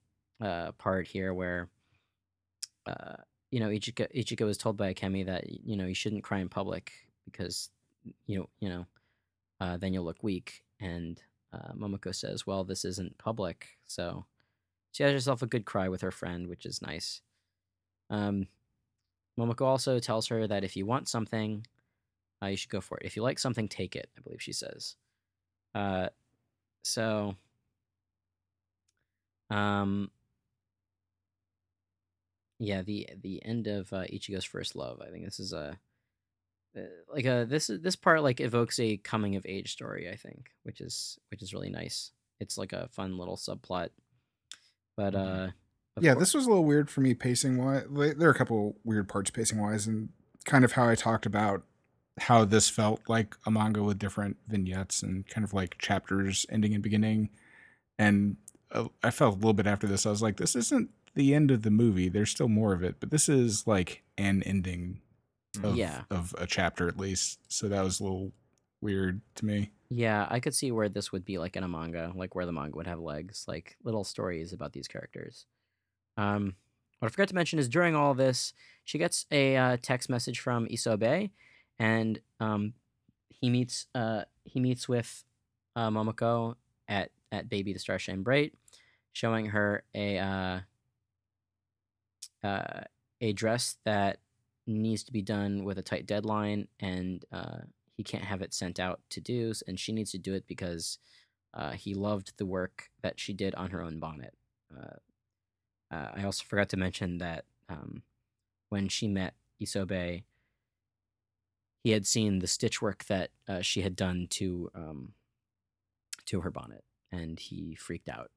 uh part here where uh you know Ichigo, Ichiko is told by Akemi that you know you shouldn't cry in public because you know you know uh, then you'll look weak and uh, Momoko says well this isn't public. So she has herself a good cry with her friend which is nice. Um Momoko also tells her that if you want something uh, you should go for it. If you like something take it I believe she says. Uh so um yeah the the end of uh, Ichigo's first love I think this is a like a this is this part like evokes a coming of age story I think which is which is really nice it's like a fun little subplot but uh yeah, cour- this was a little weird for me pacing wise. There are a couple weird parts pacing wise, and kind of how I talked about how this felt like a manga with different vignettes and kind of like chapters ending and beginning. And uh, I felt a little bit after this, I was like, this isn't the end of the movie. There's still more of it, but this is like an ending of, Yeah. of a chapter at least. So that was a little weird to me. Yeah, I could see where this would be like in a manga, like where the manga would have legs, like little stories about these characters. Um, what I forgot to mention is during all this, she gets a uh, text message from Isobe, and um, he meets uh, he meets with uh, Momoko at at Baby the Stars Shine Bright, showing her a uh, uh, a dress that needs to be done with a tight deadline, and uh, he can't have it sent out to do, and she needs to do it because uh, he loved the work that she did on her own bonnet. Uh, uh, I also forgot to mention that um, when she met Isobe, he had seen the stitch work that uh, she had done to um, to her bonnet, and he freaked out.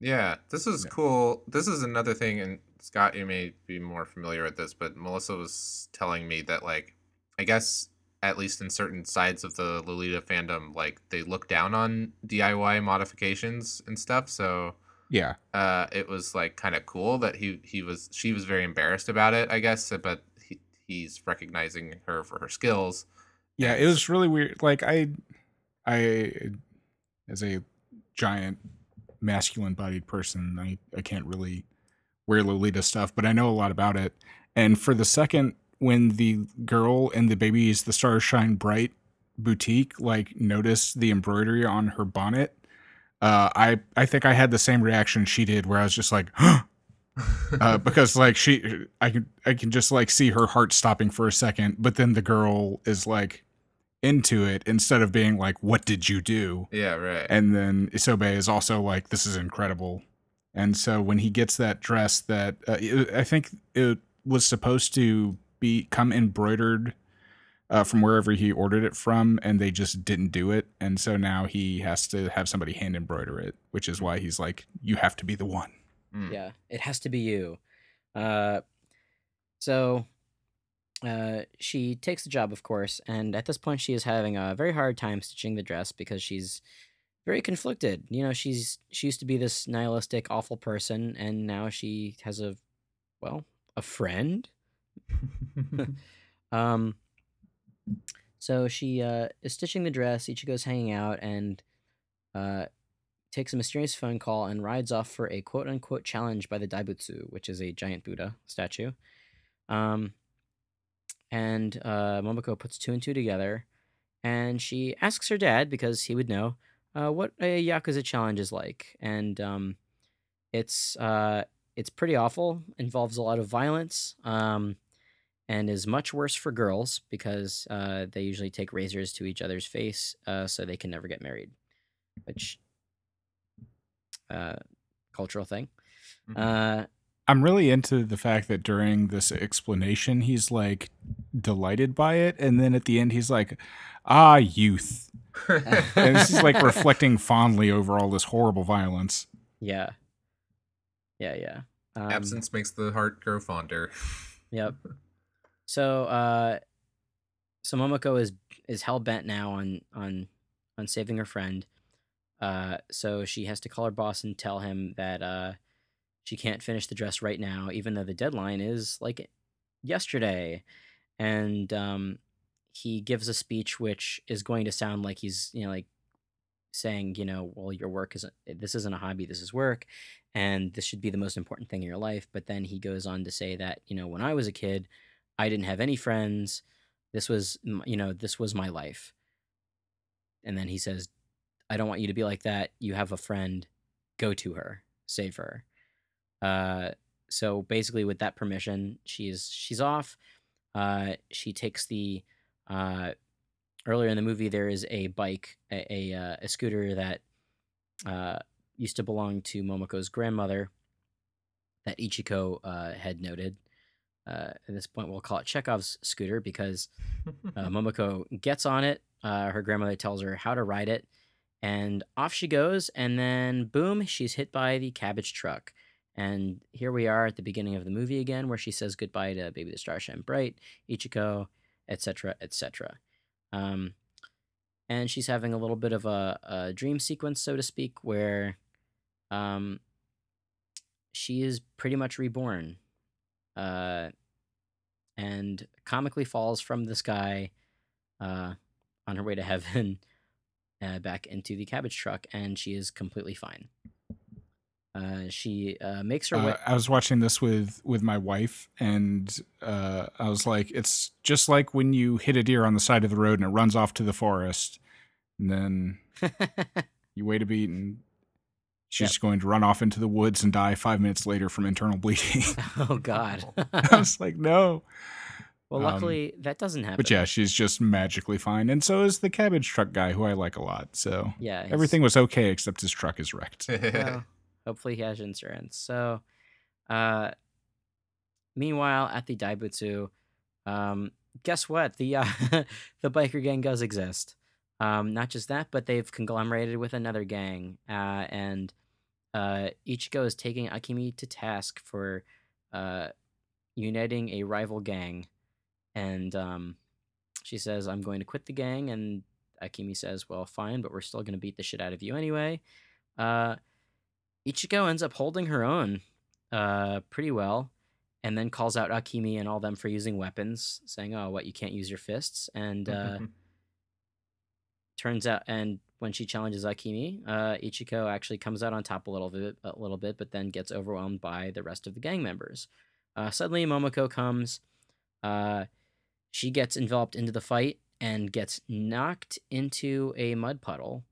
Yeah, this is Yeah. cool. This is another thing, and Scott, you may be more familiar with this, but Melissa was telling me that, like, I guess at least in certain sides of the Lolita fandom, like they look down on DIY modifications and stuff. So, Yeah. uh, it was like kind of cool that he he was she was very embarrassed about it, I guess, but he, he's recognizing her for her skills. Yeah, it was really weird. Like I, I, as a giant masculine bodied person, I I can't really wear Lolita stuff, but I know a lot about it. And for the second, when the girl and the baby is the stars shine bright boutique, like notice the embroidery on her bonnet, uh, I I think I had the same reaction she did, where I was just like. uh, because like she i can i can just like see her heart stopping for a second but then the girl is like into it instead of being like what did you do yeah, right. and then isobe is also like this is incredible and so when he gets that dress that uh, it- i think it was supposed to be come embroidered uh, from wherever he ordered it from and they just didn't do it and so now he has to have somebody hand embroider it which is why he's like you have to be the one Mm. Yeah, it has to be you. Uh, so uh, she takes the job, of course, and at this point, she is having a very hard time stitching the dress because she's very conflicted. You know, she's she used to be this nihilistic, awful person, and now she has a well, a friend. Um, so she uh, is stitching the dress. Ichigo's hanging out and uh, takes a mysterious phone call and rides off for a quote unquote challenge by the Daibutsu, which is a giant Buddha statue. Um, and uh, Momoko puts two and two together and she asks her dad, because he would know, uh, what a Yakuza challenge is like. And um, it's, uh, it's pretty awful, involves a lot of violence. Um, and is much worse for girls because uh, they usually take razors to each other's face uh, so they can never get married, which uh, cultural thing. Mhm. I'm really into the fact that during this explanation, he's like delighted by it, and then at the end, he's like, "Ah, youth," and this is like reflecting fondly over all this horrible violence. yeah, yeah, yeah. Um, Absence makes the heart grow fonder. Yep. So, uh, so Momoko is is hell bent now on on on saving her friend. Uh, so she has to call her boss and tell him that uh, she can't finish the dress right now, even though the deadline is like yesterday. And um, he gives a speech which is going to sound like he's you know like saying you know well your work isn't this isn't a hobby this is work and this should be the most important thing in your life. But then he goes on to say that you know when i was a kid i didn't have any friends. This was you know this was my life. And then he says i don't want you to be like that. You have a friend. Go to her. Save her uh so basically with that permission she's she's off uh she takes the uh earlier in the movie there is a bike a a, uh, a scooter that uh used to belong to Momoko's grandmother that Ichiko uh, had noted. Uh, at this point, we'll call it Chekhov's scooter because uh, Momoko gets on it. Uh, her grandmother tells her how to ride it, and off she goes. And then, boom, she's hit by the cabbage truck. And here we are at the beginning of the movie again, where she says goodbye to Baby the Stars Shine Bright, Ichiko, etc., etc. Um, and she's having a little bit of a, a dream sequence, so to speak, where um, she is pretty much reborn uh, and comically falls from the sky uh, on her way to heaven uh, back into the cabbage truck, and she is completely fine. Uh, she uh, makes her way. Uh, I was watching this with with my wife, and uh, I was like, "It's just like when you hit a deer on the side of the road and it runs off to the forest, and then you wait a beat, and she's going to run off into the woods and die five minutes later from internal bleeding." oh God. I was like, "No." well, um, luckily that doesn't happen. But yeah, she's just magically fine, and so is the cabbage truck guy, who I like a lot. So yeah, everything was okay except his truck is wrecked. well, hopefully he has insurance. So, uh, meanwhile, at the Daibutsu, um, guess what? The uh, the biker gang does exist. Um, not just that, but they've conglomerated with another gang, uh, and uh, Ichigo is taking Akimi to task for uh, uniting a rival gang, and um, she says, "I'm going to quit the gang," and Akimi says, "Well, fine, but we're still going to beat the shit out of you anyway." Uh, Ichiko ends up holding her own uh, pretty well, and then calls out Akimi and all them for using weapons, saying, "Oh, what you can't use your fists." And uh, turns out, and when she challenges Akimi, uh, Ichiko actually comes out on top a little bit, a little bit, but then gets overwhelmed by the rest of the gang members. Uh, suddenly, Momoko comes. Uh, she gets enveloped into the fight and gets knocked into a mud puddle,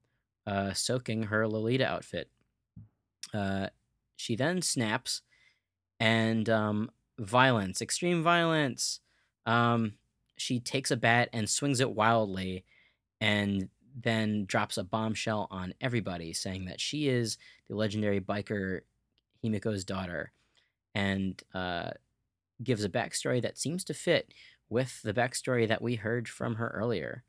uh, soaking her Lolita outfit. Uh, she then snaps, and um, violence, extreme violence. Um, she takes a bat and swings it wildly, and then drops a bombshell on everybody, saying that she is the legendary biker Himiko's daughter, and uh, gives a backstory that seems to fit with the backstory that we heard from her earlier.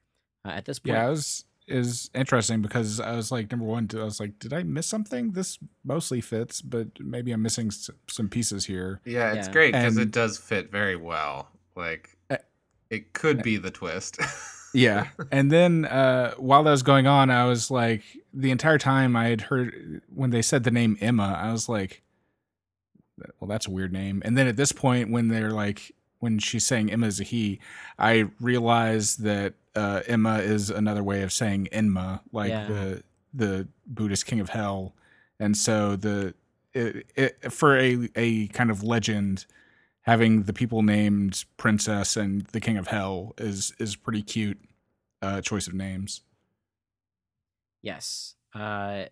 Uh, at this point, Yeah, it was is interesting because I was like number one. I was like, did I miss something? This mostly fits, but maybe I'm missing s- some pieces here. Yeah, it's Yeah. great because it does fit very well. Like Uh, it could be the twist. Yeah, and then uh, while that was going on, I was like, the entire time I had heard when they said the name Emma, I was like, well, that's a weird name. And then at this point, when they're like, when she's saying Emma is a he, I realized that uh, Emma is another way of saying Enma, like Yeah. the the Buddhist king of hell. And so the it, it, for a a kind of legend, having the people named Princess and the King of Hell is is pretty cute uh, choice of names. Yes. Uh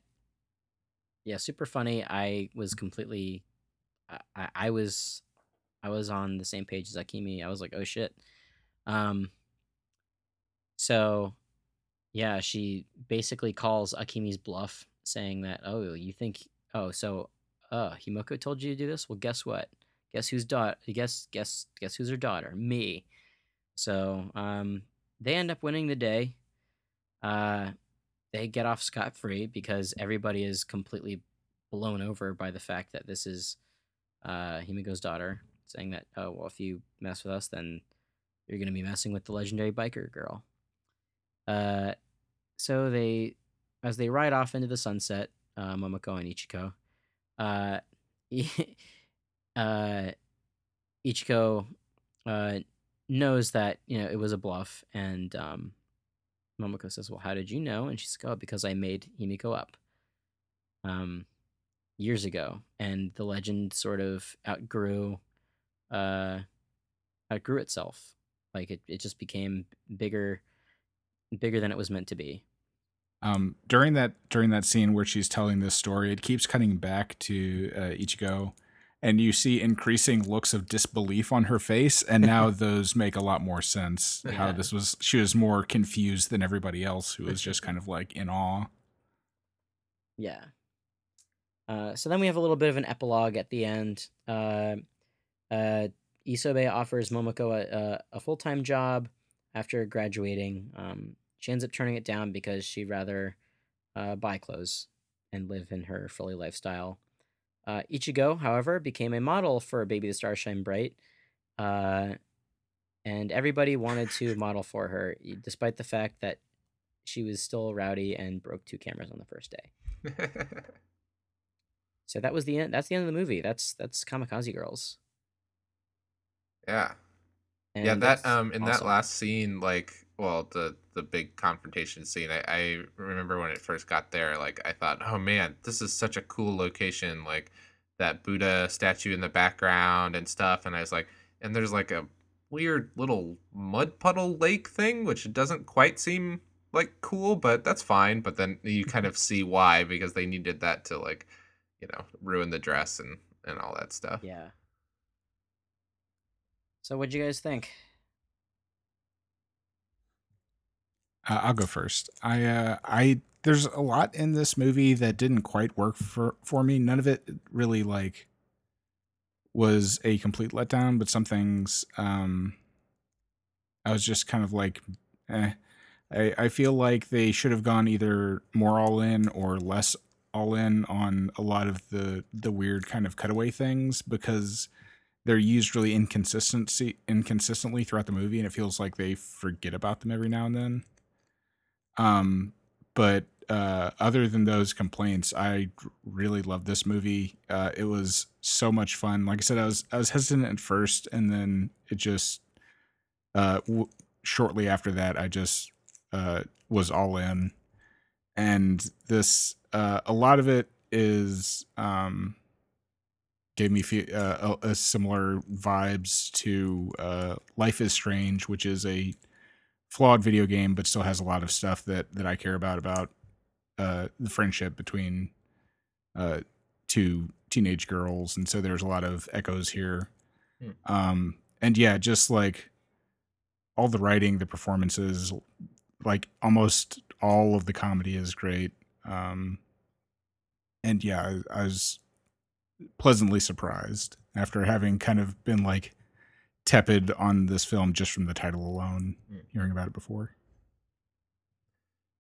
yeah, super funny. I was completely I I was I was on the same page as Akimi. I was like, "Oh shit." Um so yeah, she basically calls Akimi's bluff saying that, "Oh, you think oh, so uh Himoko told you to do this? Well, guess what? Guess who's daughter guess guess guess who's her daughter? Me." So, um they end up winning the day. Uh they get off scot free because everybody is completely blown over by the fact that this is uh, Himiko's daughter, saying that, oh, well, if you mess with us, then you're going to be messing with the legendary biker girl. Uh, so they, as they ride off into the sunset, uh, Momoko and Ichiko, uh, uh, Ichiko uh, knows that you know it was a bluff, and um, Momoko says, "Well, how did you know?" And she's like, "Oh, because I made Himiko up, um, years ago, and the legend sort of outgrew, uh, grew itself. Like it, it just became bigger, bigger than it was meant to be." Um, during that during that scene where she's telling this story, it keeps cutting back to uh, Ichigo, and you see increasing looks of disbelief on her face. And now those make a lot more sense. How this was she was more confused than everybody else, who was just kind of like in awe. Yeah. Uh, so then we have a little bit of an epilogue at the end. Uh, uh, Isobe offers Momoko a, a, a full time job after graduating. Um, she ends up turning it down because she'd rather uh, buy clothes and live in her frilly lifestyle. Uh, Ichigo, however, became a model for Baby the Stars Shine Bright. Uh, and everybody wanted to model for her, despite the fact that she was still rowdy and broke two cameras on the first day. So that was the end. That's the end of the movie. That's that's Kamikaze Girls. Yeah. And yeah, that um in that last scene, like well, the the big confrontation scene, I, I remember when it first got there, like I thought, oh man, this is such a cool location, like that Buddha statue in the background and stuff, and I was like, and there's like a weird little mud puddle lake thing, which doesn't quite seem like cool, but that's fine. But then you kind of see why because they needed that to like, you know, ruin the dress and and all that stuff. Yeah. So what'd you guys think? Uh, I'll go first. I uh, I there's a lot in this movie that didn't quite work for for me. None of it really like was a complete letdown, but some things um I was just kind of like eh. I I feel like they should have gone either more all in or less all in on a lot of the the weird kind of cutaway things because they're used really inconsistency inconsistently throughout the movie and it feels like they forget about them every now and then um but uh, other than those complaints, I really love this movie. Uh, it was so much fun. Like I said, I was I was hesitant at first, and then it just uh, w- shortly after that, I just uh, was all in. And this, uh, a lot of it is um, gave me uh, a, a similar vibes to uh, Life is Strange, which is a flawed video game, but still has a lot of stuff that that I care about about uh, the friendship between uh, two teenage girls, and so there's a lot of echoes here. Hmm. Um, and yeah, just like all the writing, the performances, like almost all of the comedy is great. Um, and yeah, I, I was pleasantly surprised after having kind of been like tepid on this film just from the title alone, Mm. hearing about it before.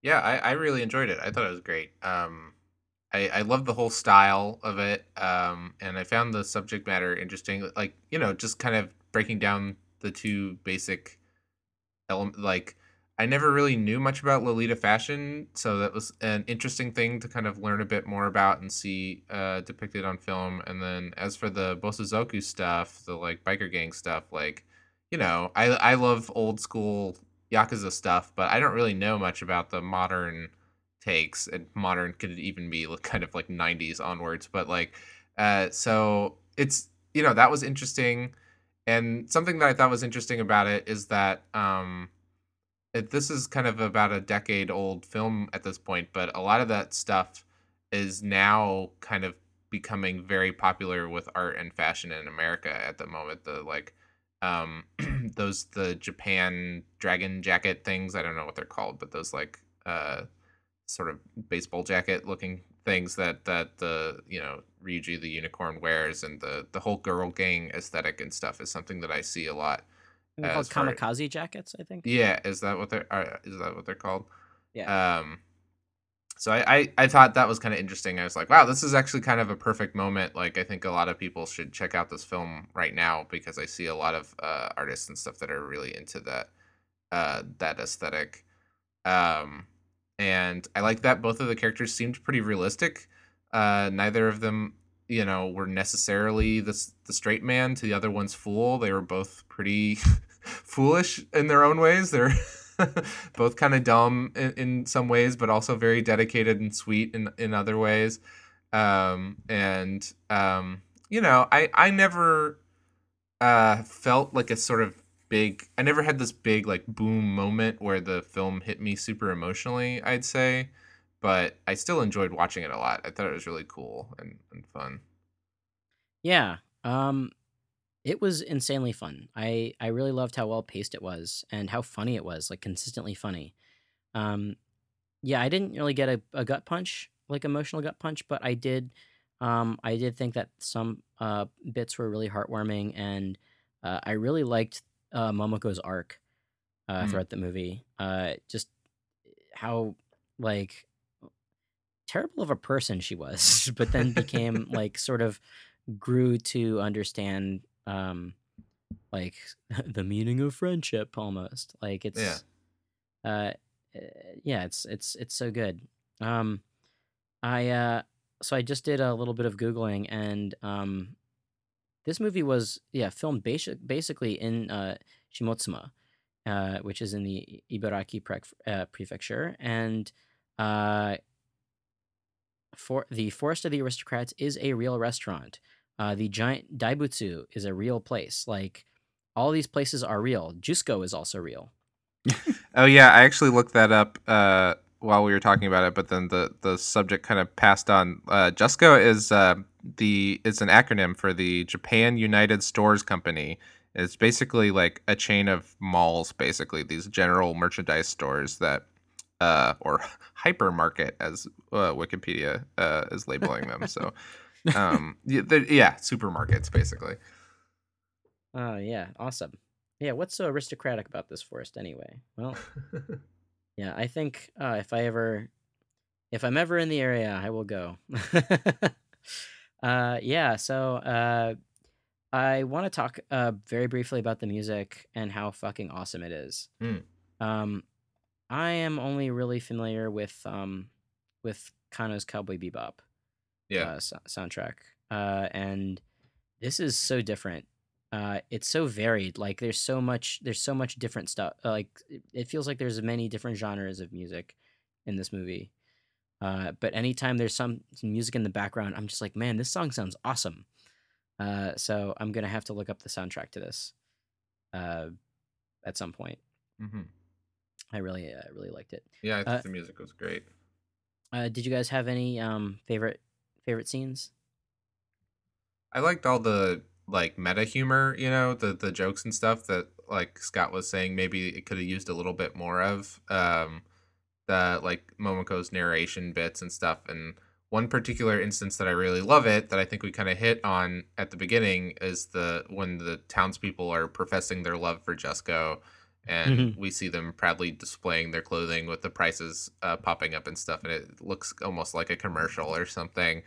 Yeah, I, I really enjoyed it. I thought it was great. Um, I I love the whole style of it. Um, and I found the subject matter interesting. Like you know, just kind of breaking down the two basic element. Like I never really knew much about Lolita fashion, so that was an interesting thing to kind of learn a bit more about and see uh, depicted on film. And then as for the Bosozoku stuff, the like biker gang stuff, like you know, I I love old school yakuza stuff, but I don't really know much about the modern takes. And modern could even be kind of like '90s onwards, but like, uh, so it's you know that was interesting, and something that I thought was interesting about it is that um, it, this is kind of about a decade old film at this point, but a lot of that stuff is now kind of becoming very popular with art and fashion in America at the moment. The like um those the Japan dragon jacket things, I don't know what they're called, but those like uh sort of baseball jacket looking things that that the you know Ryuji the unicorn wears and the the whole girl gang aesthetic and stuff is something that I see a lot. They're called As kamikaze jackets, I think. Yeah, is that what they're are, is that what they're called? Yeah. Um, so I, I, I thought that was kind of interesting. I was like, wow, this is actually kind of a perfect moment. Like, I think a lot of people should check out this film right now because I see a lot of uh, artists and stuff that are really into that uh, that aesthetic. Um, and I like that both of the characters seemed pretty realistic. Uh, neither of them, you know, were necessarily the the straight man to the other one's fool. They were both pretty foolish in their own ways. They're both kind of dumb in, in some ways, but also very dedicated and sweet in in other ways. Um, and um, you know, I I never uh felt like a sort of big. I never had this big like boom moment where the film hit me super emotionally. I'd say, but I still enjoyed watching it a lot. I thought it was really cool and, and fun. Yeah. Um it was insanely fun. I I really loved how well paced it was and how funny it was, like consistently funny. Um yeah, I didn't really get a, a gut punch, like emotional gut punch, but I did um I did think that some uh bits were really heartwarming and uh, I really liked uh Momoko's arc uh Mm. throughout the movie. Uh just how like terrible of a person she was, but then became like sort of grew to understand um like the meaning of friendship almost like it's Yeah. uh uh, yeah it's it's it's so good. Um i uh so i just did a little bit of googling and um this movie was yeah filmed basic, basically in uh shimotsuma uh which is in the ibaraki prec- uh, prefecture. And uh for the forest of the aristocrats is a real restaurant uh, the giant Daibutsu is a real place. Like all these places are real. Jusco is also real. Oh yeah, I actually looked that up uh, while we were talking about it, but then the the subject kind of passed on. Uh, Jusco is uh, the is an acronym for the Japan United Stores Company. It's basically like a chain of malls, basically these general merchandise stores that, uh, or hypermarket as uh, Wikipedia uh, is labeling them. So, um, yeah, yeah, supermarkets basically. Oh yeah, awesome. Yeah, what's so aristocratic about this forest anyway? Well, yeah, I think uh, if I ever, if I'm ever in the area, I will go. uh, yeah, so uh, I want to talk uh, very briefly about the music and how fucking awesome it is. Mm. Um, I am only really familiar with um, with Kanno's Cowboy Bebop Yeah. uh, so- soundtrack, uh, and this is so different. Uh, it's so varied. Like there's so much. There's so much different stuff. uh, Like it, feels like there's many different genres of music in this movie. Uh, but anytime there's some, some music in the background, I'm just like, man, this song sounds awesome. Uh, so I'm gonna have to look up the soundtrack to this uh, at some point. hmm I really, uh, really liked it. Yeah, I think Uh, the music was great. Uh, did you guys have any um, favorite favorite scenes? I liked all the like meta humor, you know, the the jokes and stuff that like Scott was saying maybe it could have used a little bit more of. Um the like Momoko's narration bits and stuff and one particular instance that I really love it that I think we kind of hit on at the beginning is the when the townspeople are professing their love for Jusco and Mhm. we see them proudly displaying their clothing with the prices uh, popping up and stuff and it looks almost like a commercial or something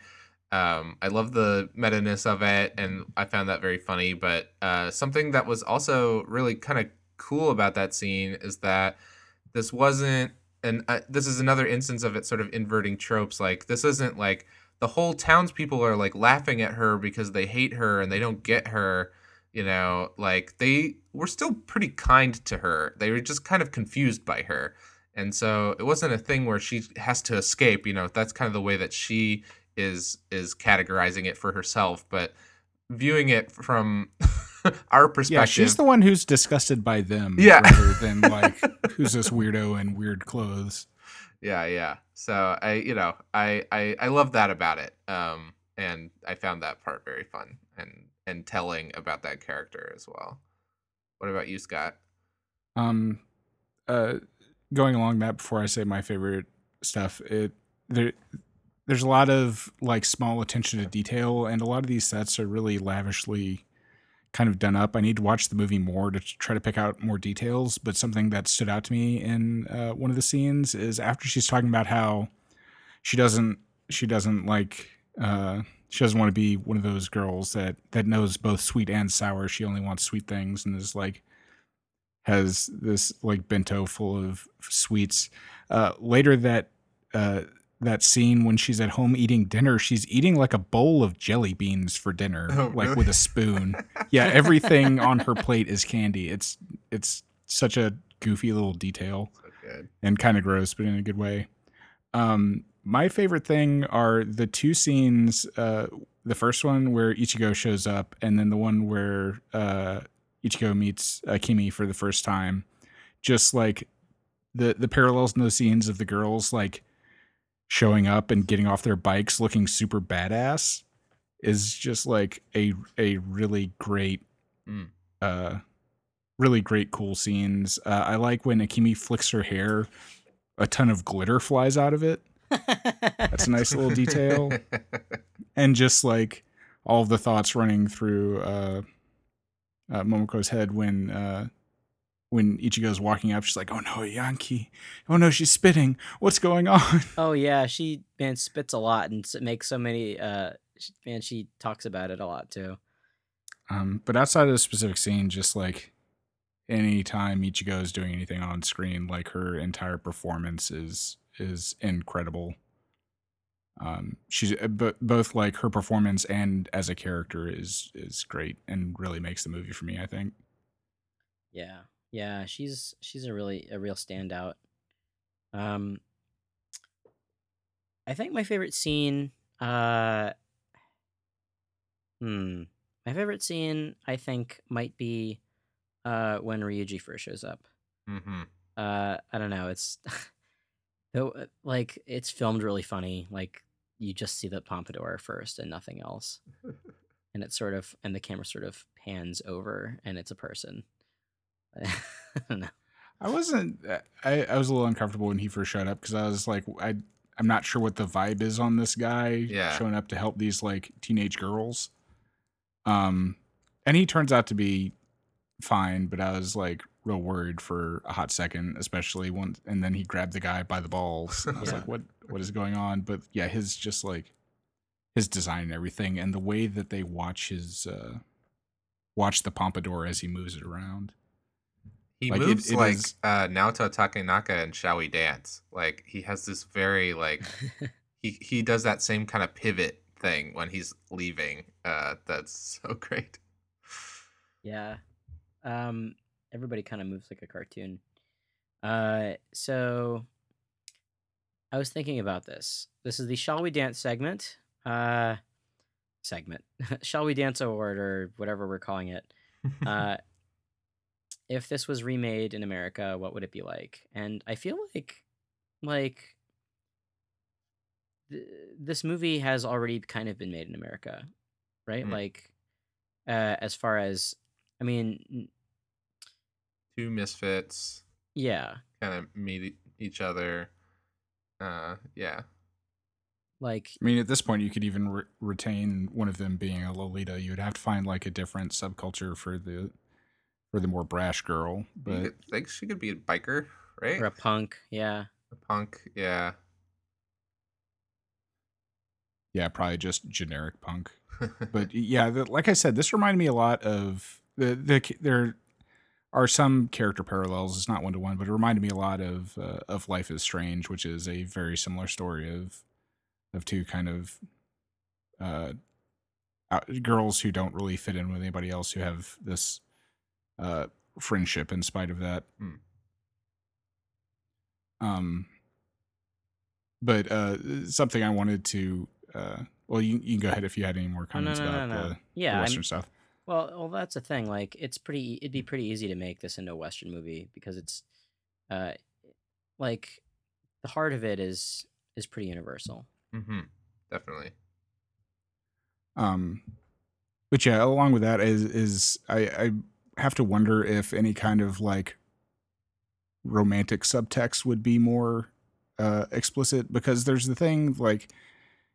um, I love the meta-ness of it, and I found that very funny. But uh, something that was also really kind of cool about that scene is that this wasn't, and uh, this is another instance of it sort of inverting tropes. Like this isn't like the whole townspeople are like laughing at her because they hate her and they don't get her. You know, like they were still pretty kind to her. They were just kind of confused by her. And so it wasn't a thing where she has to escape, you know, that's kind of the way that she is is categorizing it for herself, but viewing it from our perspective. Yeah, she's the one who's disgusted by them Yeah. rather than like who's this weirdo in weird clothes. yeah, yeah. So I, you know, I I I love that about it. Um and I found that part very fun and and telling about that character as well. What about you, Scott? Um uh going along that before I say my favorite stuff, it there there's a lot of like small attention to detail and a lot of these sets are really lavishly kind of done up. I need to watch the movie more to try to pick out more details, but something that stood out to me in uh, one of the scenes is after she's talking about how she doesn't she doesn't like uh she doesn't want to be one of those girls that that knows both sweet and sour. She only wants sweet things and is like has this like bento full of sweets. Uh, later that uh, that scene when she's at home eating dinner, she's eating like a bowl of jelly beans for dinner, Oh, like really? with a spoon. yeah, everything on her plate is candy. It's it's such a goofy little detail So good. and kind of gross, but in a good way. Um, my favorite thing are the two scenes. Uh, the first one where Ichigo shows up, and then the one where uh, Ichigo meets Akimi for the first time. Just like the the parallels in those scenes of the girls like showing up and getting off their bikes looking super badass is just like a a really great Mm. uh really great cool scenes uh, i like when akimi flicks her hair a ton of glitter flies out of it that's a nice little detail and just like all the thoughts running through uh, uh momoko's head when uh when Ichigo's walking up, she's like, "Oh no, Yankee! Oh no, she's spitting! What's going on?" oh yeah, she man spits a lot and makes so many. Uh, man, she talks about it a lot too. Um, but outside of the specific scene, just like any time Ichigo is doing anything on screen, like her entire performance is is incredible. Um, she's uh, bo- both like her performance and as a character is is great and really makes the movie for me. I think. Yeah, yeah, she's she's a really a real standout. Um, I think my favorite scene. Uh, hmm, my favorite scene I think might be uh when Ryuji first shows up. Mm-hmm. uh i don't know it's though uh, like it's filmed really funny like you just see the pompadour first and nothing else and it's sort of and the camera sort of pans over and it's a person i don't know I wasn't. uh, I, I was a little uncomfortable when he first showed up because I was like, I I'm not sure what the vibe is on this guy Yeah. showing up to help these like teenage girls. Um, and he turns out to be fine, but I was like real worried for a hot second, especially once. and then he grabbed the guy by the balls. And I was Yeah. like, what what is going on? But yeah, his just like his design and everything, and the way that they watch his uh watch the pompadour as he moves it around. He Like, it- moves it like is- uh, Naoto Takenaka and Shall We Dance. Like he has this very like he he does that same kind of pivot thing when he's leaving. Uh, that's so great. Yeah. Um everybody kind of moves like a cartoon. Uh so I was thinking about this. This is the Shall We Dance segment. Uh segment. Shall We Dance award or whatever we're calling it. Uh if this was remade in America, what would it be like? And I feel like like th- this movie has already kind of been made in America, right? Mm. Like uh as far as I mean, Two misfits yeah, kind of meet each other. Uh, yeah. like I mean, at this point, you could even re- retain one of them being a Lolita. You would have to find like a different subculture for the for the more brash girl. But could- like she could be a biker, right? or a punk, yeah. A punk, yeah. yeah, probably just generic punk. But yeah, the, like I said, this reminded me a lot of the the ca- there are some character parallels. It's not one to one, but it reminded me a lot of uh, of Life is Strange, which is a very similar story of of two kind of uh, out, girls who don't really fit in with anybody else who have this uh, friendship in spite of that. Hmm. Um, but uh, something I wanted to uh, well, you, you can go ahead if you had any more Oh, no, comments no, about no. the, Yeah, the I'm- Western stuff. Well, well, that's the thing. Like, it's pretty. It'd be pretty easy to make this into a Western movie because it's, uh, like, the heart of it is is pretty universal. mm-hmm. Definitely. Um, but yeah, along with that is is I, I have to wonder if any kind of like romantic subtext would be more uh, explicit because there's the thing like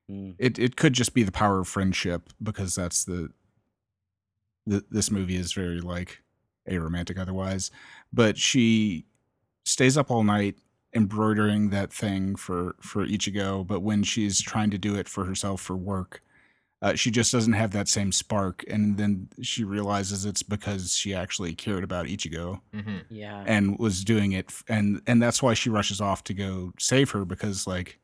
Mm. it it could just be the power of friendship because that's the, the this movie is very like a romantic otherwise but she stays up all night embroidering that thing for for ichigo but when she's trying to do it for herself for work uh, she just doesn't have that same spark and then she realizes it's because she actually cared about ichigo Mm-hmm. Yeah. and was doing it f- and and that's why she rushes off to go save her because like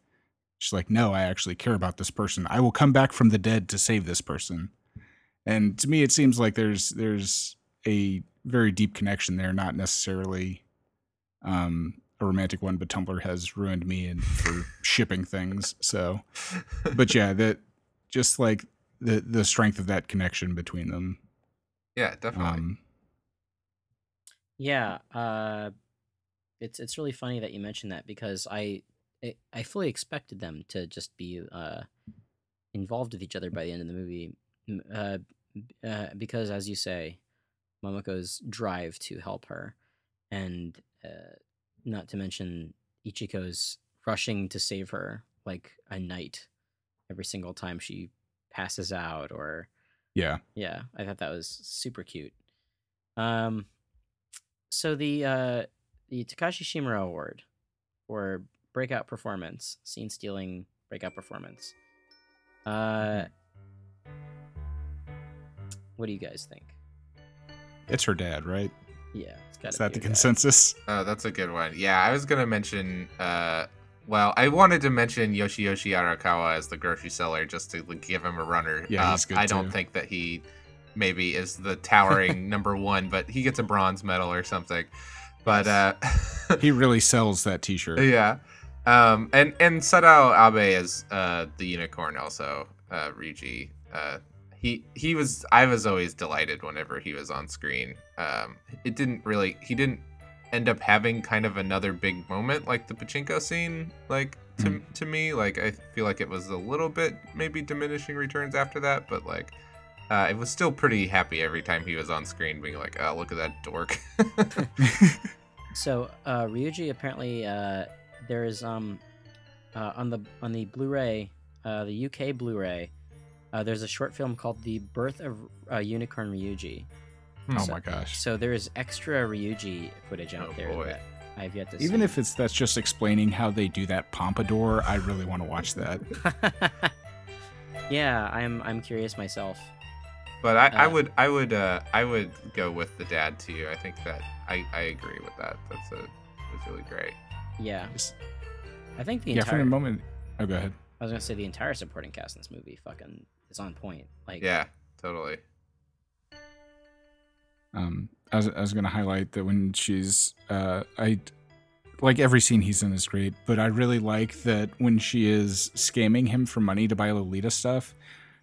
she's like no i actually care about this person i will come back from the dead to save this person and to me it seems like there's there's a very deep connection there not necessarily um a romantic one but tumblr has ruined me and for shipping things so. But yeah that just like the the strength of that connection between them. Yeah, definitely. um Yeah, uh, it's it's really funny that you mentioned that because I I, I fully expected them to just be uh, involved with each other by the end of the movie, m- uh, uh, because as you say, Momoko's drive to help her, and uh, not to mention Ichigo's rushing to save her like a knight every single time she passes out or yeah yeah, I thought that was super cute. Um, so the uh, the Takashi Shimura Award for breakout performance, scene stealing breakout performance. Uh, what do you guys think? it's her dad right Yeah, it's got is that the consensus Oh, that's a good one. Yeah, I was gonna mention. Uh, well, I wanted to mention Yoshiyoshi Arakawa as the grocery seller just to like, give him a runner. Yeah, up. he's good I don't think that he maybe is the towering number one, but he gets a bronze medal or something. But uh, he really sells that t-shirt yeah, um, and and Sadao Abe is uh, the unicorn also. Uh, Ryuji. Uh, he he was. I was always delighted whenever he was on screen. Um, it didn't really. He didn't end up having kind of another big moment like the pachinko scene. Like to Mm. to me, like I feel like it was a little bit maybe diminishing returns after that, but like. Uh, it was still pretty happy every time he was on screen, being like, "Oh, look at that dork." So uh, Ryuji apparently uh, there is um uh, on the on the Blu-ray uh, the UK Blu-ray uh, there's a short film called The Birth of uh, Unicorn Ryuji. oh So- my gosh So there is extra Ryuji footage out Oh, there boy. that I've yet to even see. Even if it's that's just explaining how they do that pompadour i really want to watch that yeah, I'm I'm curious myself. But I, I Uh, would I would uh I would go with the dad too. I think that I, I agree with that. That's a that's really great. Yeah, Just- I think the yeah, for entire. a moment. Oh, go ahead. I was gonna say the entire supporting cast in this movie fucking is on point. Like, Yeah, totally. Um, I was, I was going to highlight that when she's, uh, I like every scene he's in is great, but I really like that when she is scamming him for money to buy Lolita stuff,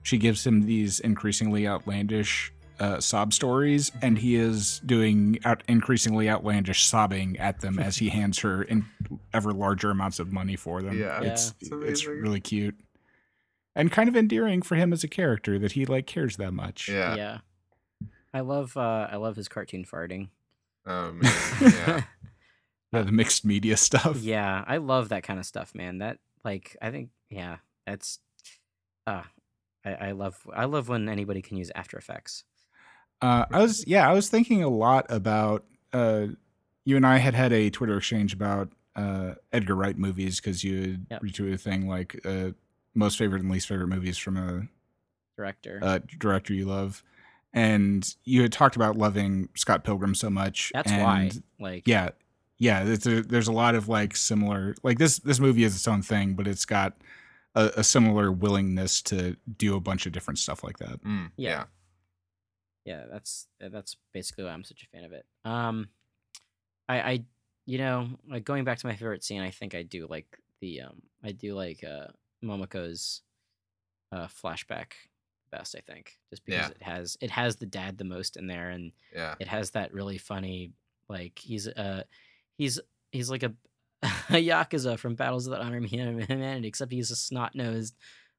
she gives him these increasingly outlandish uh, sob stories, and he is doing out increasingly outlandish sobbing at them as he hands her in ever larger amounts of money for them. Yeah, it's it's it's really cute. And kind of endearing for him as a character that he like cares that much. Yeah. yeah. I love uh I love his cartoon farting. Oh man. Yeah. Yeah, the mixed media stuff. yeah, I love that kind of stuff, man. That like I think yeah, that's uh I, I love I love when anybody can use After Effects. Uh, I was yeah, I was thinking a lot about uh, you and I had had a Twitter exchange about uh, Edgar Wright movies because you had Yep. retweeted a thing like uh, most favorite and least favorite movies from a, Director. a director you love, and you had talked about loving Scott Pilgrim so much. that's and why. Like Yeah, yeah. There's a, there's a lot of like similar like this this movie is its own thing, but it's got a, a similar willingness to do a bunch of different stuff like that. Mm, Yeah. yeah. yeah that's that's basically why i'm such a fan of it um i i you know like going back to my favorite scene i think i do like the um i do like uh momoko's uh flashback best i think just because Yeah. it has it has the dad the most in there and Yeah. it has that really funny like he's uh he's he's like a a yakuza from battles of the honor of humanity except he's a snot-nosed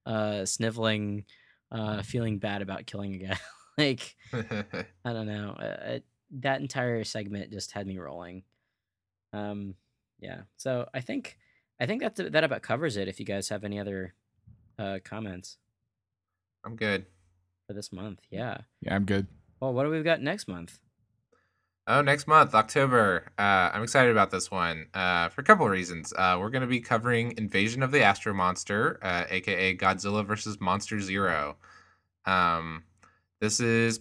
uh sniveling uh feeling bad about killing a guy like I don't know. Uh, that entire segment just had me rolling. Um, yeah. So I think I think that that about covers it. If you guys have any other uh, comments I'm good. for this month, yeah. Yeah, I'm good. Well, what do we got next month? Oh, next month, October. Uh, I'm excited about this one uh, for a couple of reasons. Uh, we're going to be covering Invasion of the Astro Monster, uh, aka Godzilla versus Monster Zero. Um, this is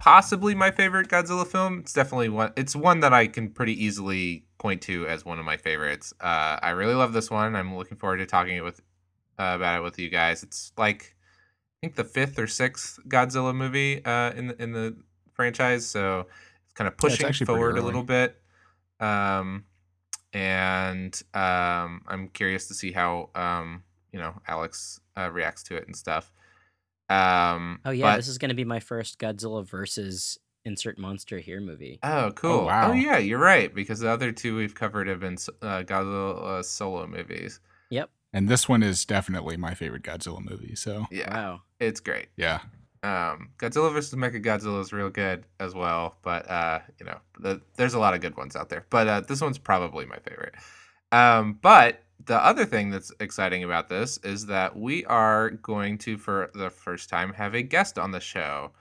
possibly my favorite Godzilla film. It's definitely one. It's one that I can pretty easily point to as one of my favorites. Uh, I really love this one. I'm looking forward to talking it with uh, about it with you guys. It's like I think the fifth or sixth Godzilla movie uh, in the in the franchise, so it's kind of pushing pretty forward a little bit. Um, and um, I'm curious to see how um, you know Alex uh, reacts to it and stuff. Um, Oh yeah, but- this is going to be my first Godzilla versus insert monster here movie. Oh, cool. wow. Oh, yeah, you're right. Because the other two we've covered have been uh, Godzilla solo movies. Yep. And this one is definitely my favorite Godzilla movie. So Yeah, Wow. it's great. yeah, Um, Godzilla versus Mechagodzilla is real good as well, but uh, you know, the, there's a lot of good ones out there. But uh, this one's probably my favorite. Um, but the other thing that's exciting about this is that we are going to, for the first time, have a guest on the show.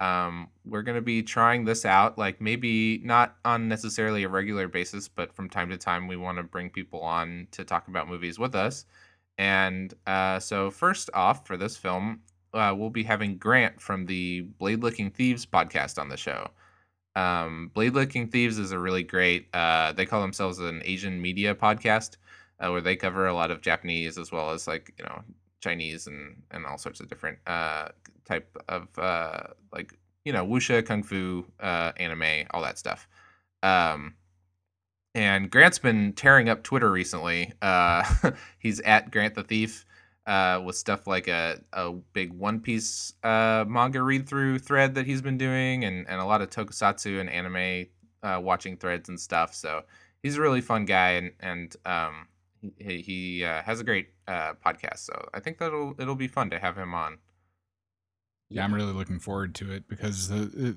Um, we're going to be trying this out, like maybe not on necessarily a regular basis, but from time to time, we want to bring people on to talk about movies with us. And uh, so, first off, for this film, uh, we'll be having Grant from the Blade Licking Thieves podcast on the show. Um, Blade Licking Thieves is a really great. Uh, they call themselves an Asian media podcast, uh, where they cover a lot of Japanese as well as like you know Chinese and and all sorts of different uh, type of uh, like you know wuxia, kung fu, uh, anime, all that stuff. Um, and Grant's been tearing up Twitter recently. Uh, he's at Grant the Thief uh, with stuff like a, a big One Piece uh, manga read through thread that he's been doing, and, and a lot of tokusatsu and anime uh, watching threads and stuff. So he's a really fun guy, and and um, he, he uh, has a great uh, podcast. So I think that'll it'll be fun to have him on. yeah, I'm really looking forward to it because the,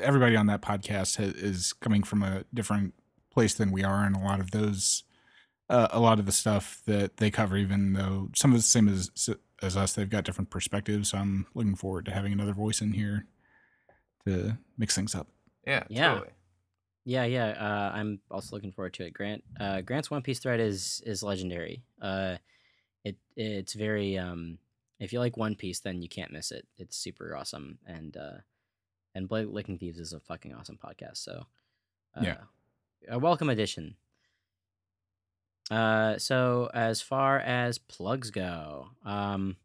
everybody on that podcast is coming from a different place than we are, and a lot of those, uh, a lot of the stuff that they cover, even though some of the same as as us, they've got different perspectives. So I'm looking forward to having another voice in here to mix things up. Yeah, Yeah. totally. Yeah, yeah. Uh, I'm also looking forward to it. Grant, uh, Grant's One Piece thread is is legendary. Uh, it it's very um, If you like One Piece, then you can't miss it. It's super awesome, and uh, and Blade Licking Thieves is a fucking awesome podcast. So, uh, Yeah. a welcome addition. Uh, so as far as plugs go, um,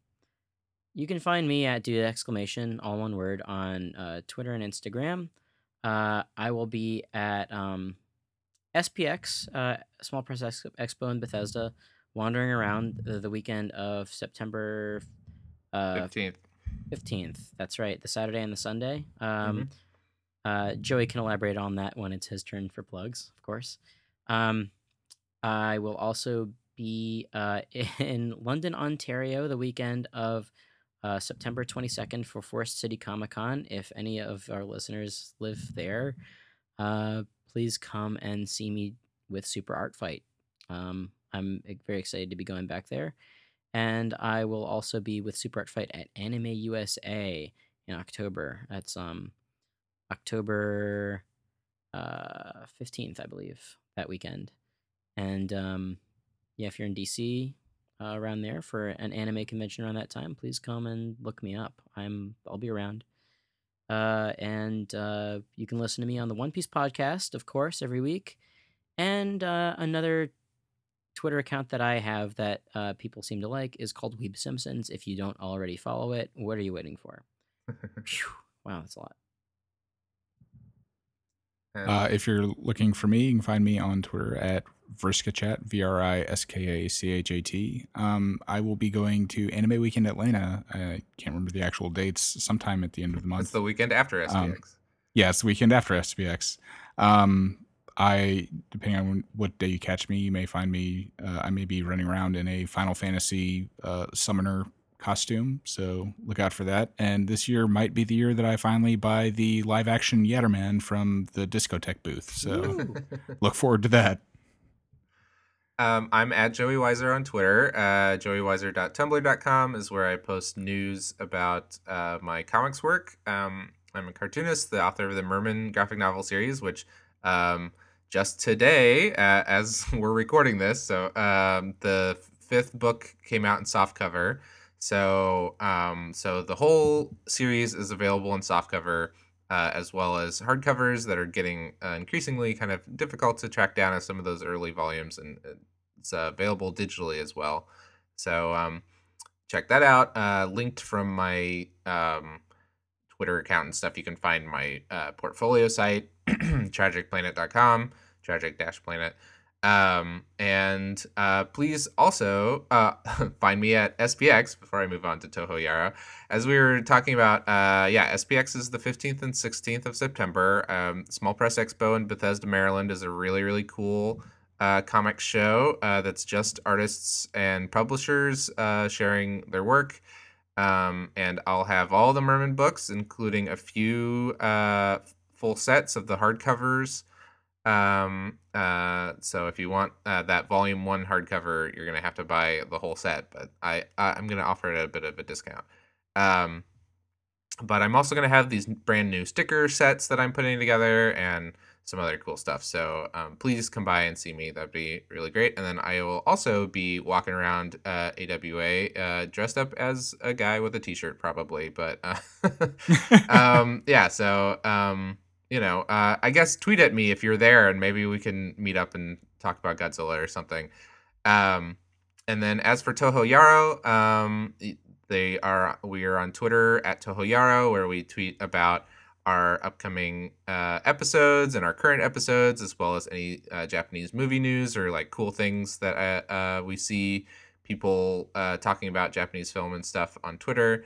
you can find me at dude exclamation all one word on uh, Twitter and Instagram. Uh, I will be at um, SPX, uh, Small Press Ex- Expo in Bethesda, wandering around the, the weekend of September uh, Fifteenth. 15th. That's right, the Saturday and the Sunday. Um, Mhm. uh, Joey can elaborate on that when it's his turn for plugs, of course. Um, I will also be uh, in London, Ontario, the weekend of uh, September 22nd for Forest City Comic Con. If any of our listeners live there, uh, please come and see me with Super Art Fight. Um, I'm very excited to be going back there. And I will also be with Super Art Fight at Anime USA in October. That's um October uh 15th, I believe, that weekend. And um yeah, if you're in DC uh, around there for an anime convention around that time, please come and look me up. I'm I'll be around. Uh, and uh, you can listen to me on the One Piece podcast, of course, every week, and uh, another Twitter account that I have that uh, people seem to like is called Weeb Simpsons. If you don't already follow it, what are you waiting for? Wow, that's a lot. And Uh, if you're looking for me, you can find me on Twitter at VriskaChat, V R I S K A C H A T. Um, I will be going to Anime Weekend Atlanta. I can't remember the actual dates, sometime at the end of the month. it's the weekend after SPX. Um, Yeah, it's the weekend after SPX. Um, I, depending on what day you catch me, you may find me. Uh, I may be running around in a Final Fantasy uh, summoner costume, so look out for that. And this year might be the year that I finally buy the live action Yatterman from the discotheque booth. So look forward to that. Um, I'm at Joey Weiser on Twitter. Uh, JoeyWeiser.tumblr.com is where I post news about uh, my comics work. Um, I'm a cartoonist, the author of the Merman graphic novel series, which um, just today, uh, as we're recording this, so um, the fifth book came out in softcover. So, um, so the whole series is available in softcover, uh, as well as hardcovers that are getting uh, increasingly kind of difficult to track down as some of those early volumes, and it's uh, available digitally as well. So, um, check that out. Uh, linked from my um, Twitter account and stuff, you can find my uh, portfolio site, tragicplanet.com, tragic-planet. Um, and uh, please also uh, find me at SPX before I move on to Toho Yaro. As we were talking about, uh, yeah, SPX is the 15th and 16th of September. Um, Small Press Expo in Bethesda, Maryland is a really, really cool uh, comic show uh, that's just artists and publishers uh, sharing their work. Um, and I'll have all the Merman books, including a few full sets of the hardcovers. Um, uh, so if you want uh, that volume one hardcover, you're gonna have to buy the whole set. But I, I'm gonna offer it a bit of a discount. Um, but I'm also gonna have these brand new sticker sets that I'm putting together and some other cool stuff. So um, please come by and see me. That'd be really great. And then I will also be walking around uh, AWA uh, dressed up as a guy with a T-shirt, probably. But uh, um, yeah, so um, you know, uh, I guess tweet at me if you're there, and maybe we can meet up and talk about Godzilla or something. Um, and then as for Toho Yaro, um, they are we are on Twitter at Toho Yaro, where we tweet about our upcoming uh, episodes and our current episodes, as well as any uh, Japanese movie news or like cool things that uh, uh, we see people uh, talking about Japanese film and stuff on Twitter.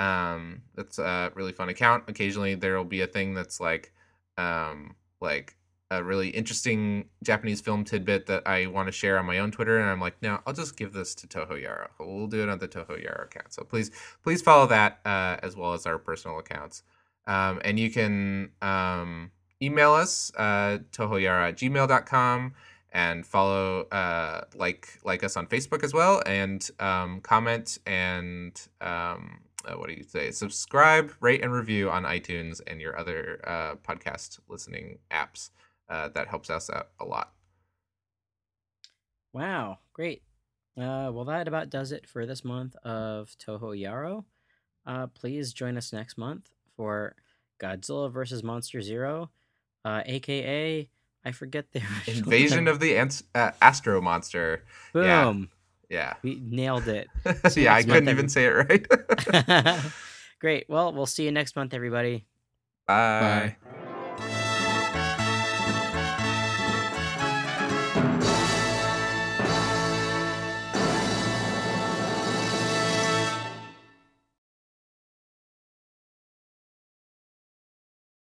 Um, that's a really fun account. Occasionally, there will be a thing that's like, um, like a really interesting Japanese film tidbit that I want to share on my own Twitter, and I'm like, no, I'll just give this to Toho Yaro. We'll do it on the Toho Yaro account. So please, please follow that uh, as well as our personal accounts. Um, and you can um, email us uh, tohoyaro at gmail.com and follow uh, like like us on Facebook as well and um, comment and um, uh, what do you say subscribe rate and review on iTunes and your other uh, podcast listening apps uh, that helps us out a lot Wow, great. Uh, well, that about does it for this month of Toho Yaro. Uh, please join us next month for Godzilla versus Monster Zero, uh, aka I forget the Invasion title. of the uh, Astro Monster. Boom. Yeah. We nailed it. See yeah, I couldn't even say it right. Great. Well, we'll see you next month, everybody. Bye. Bye.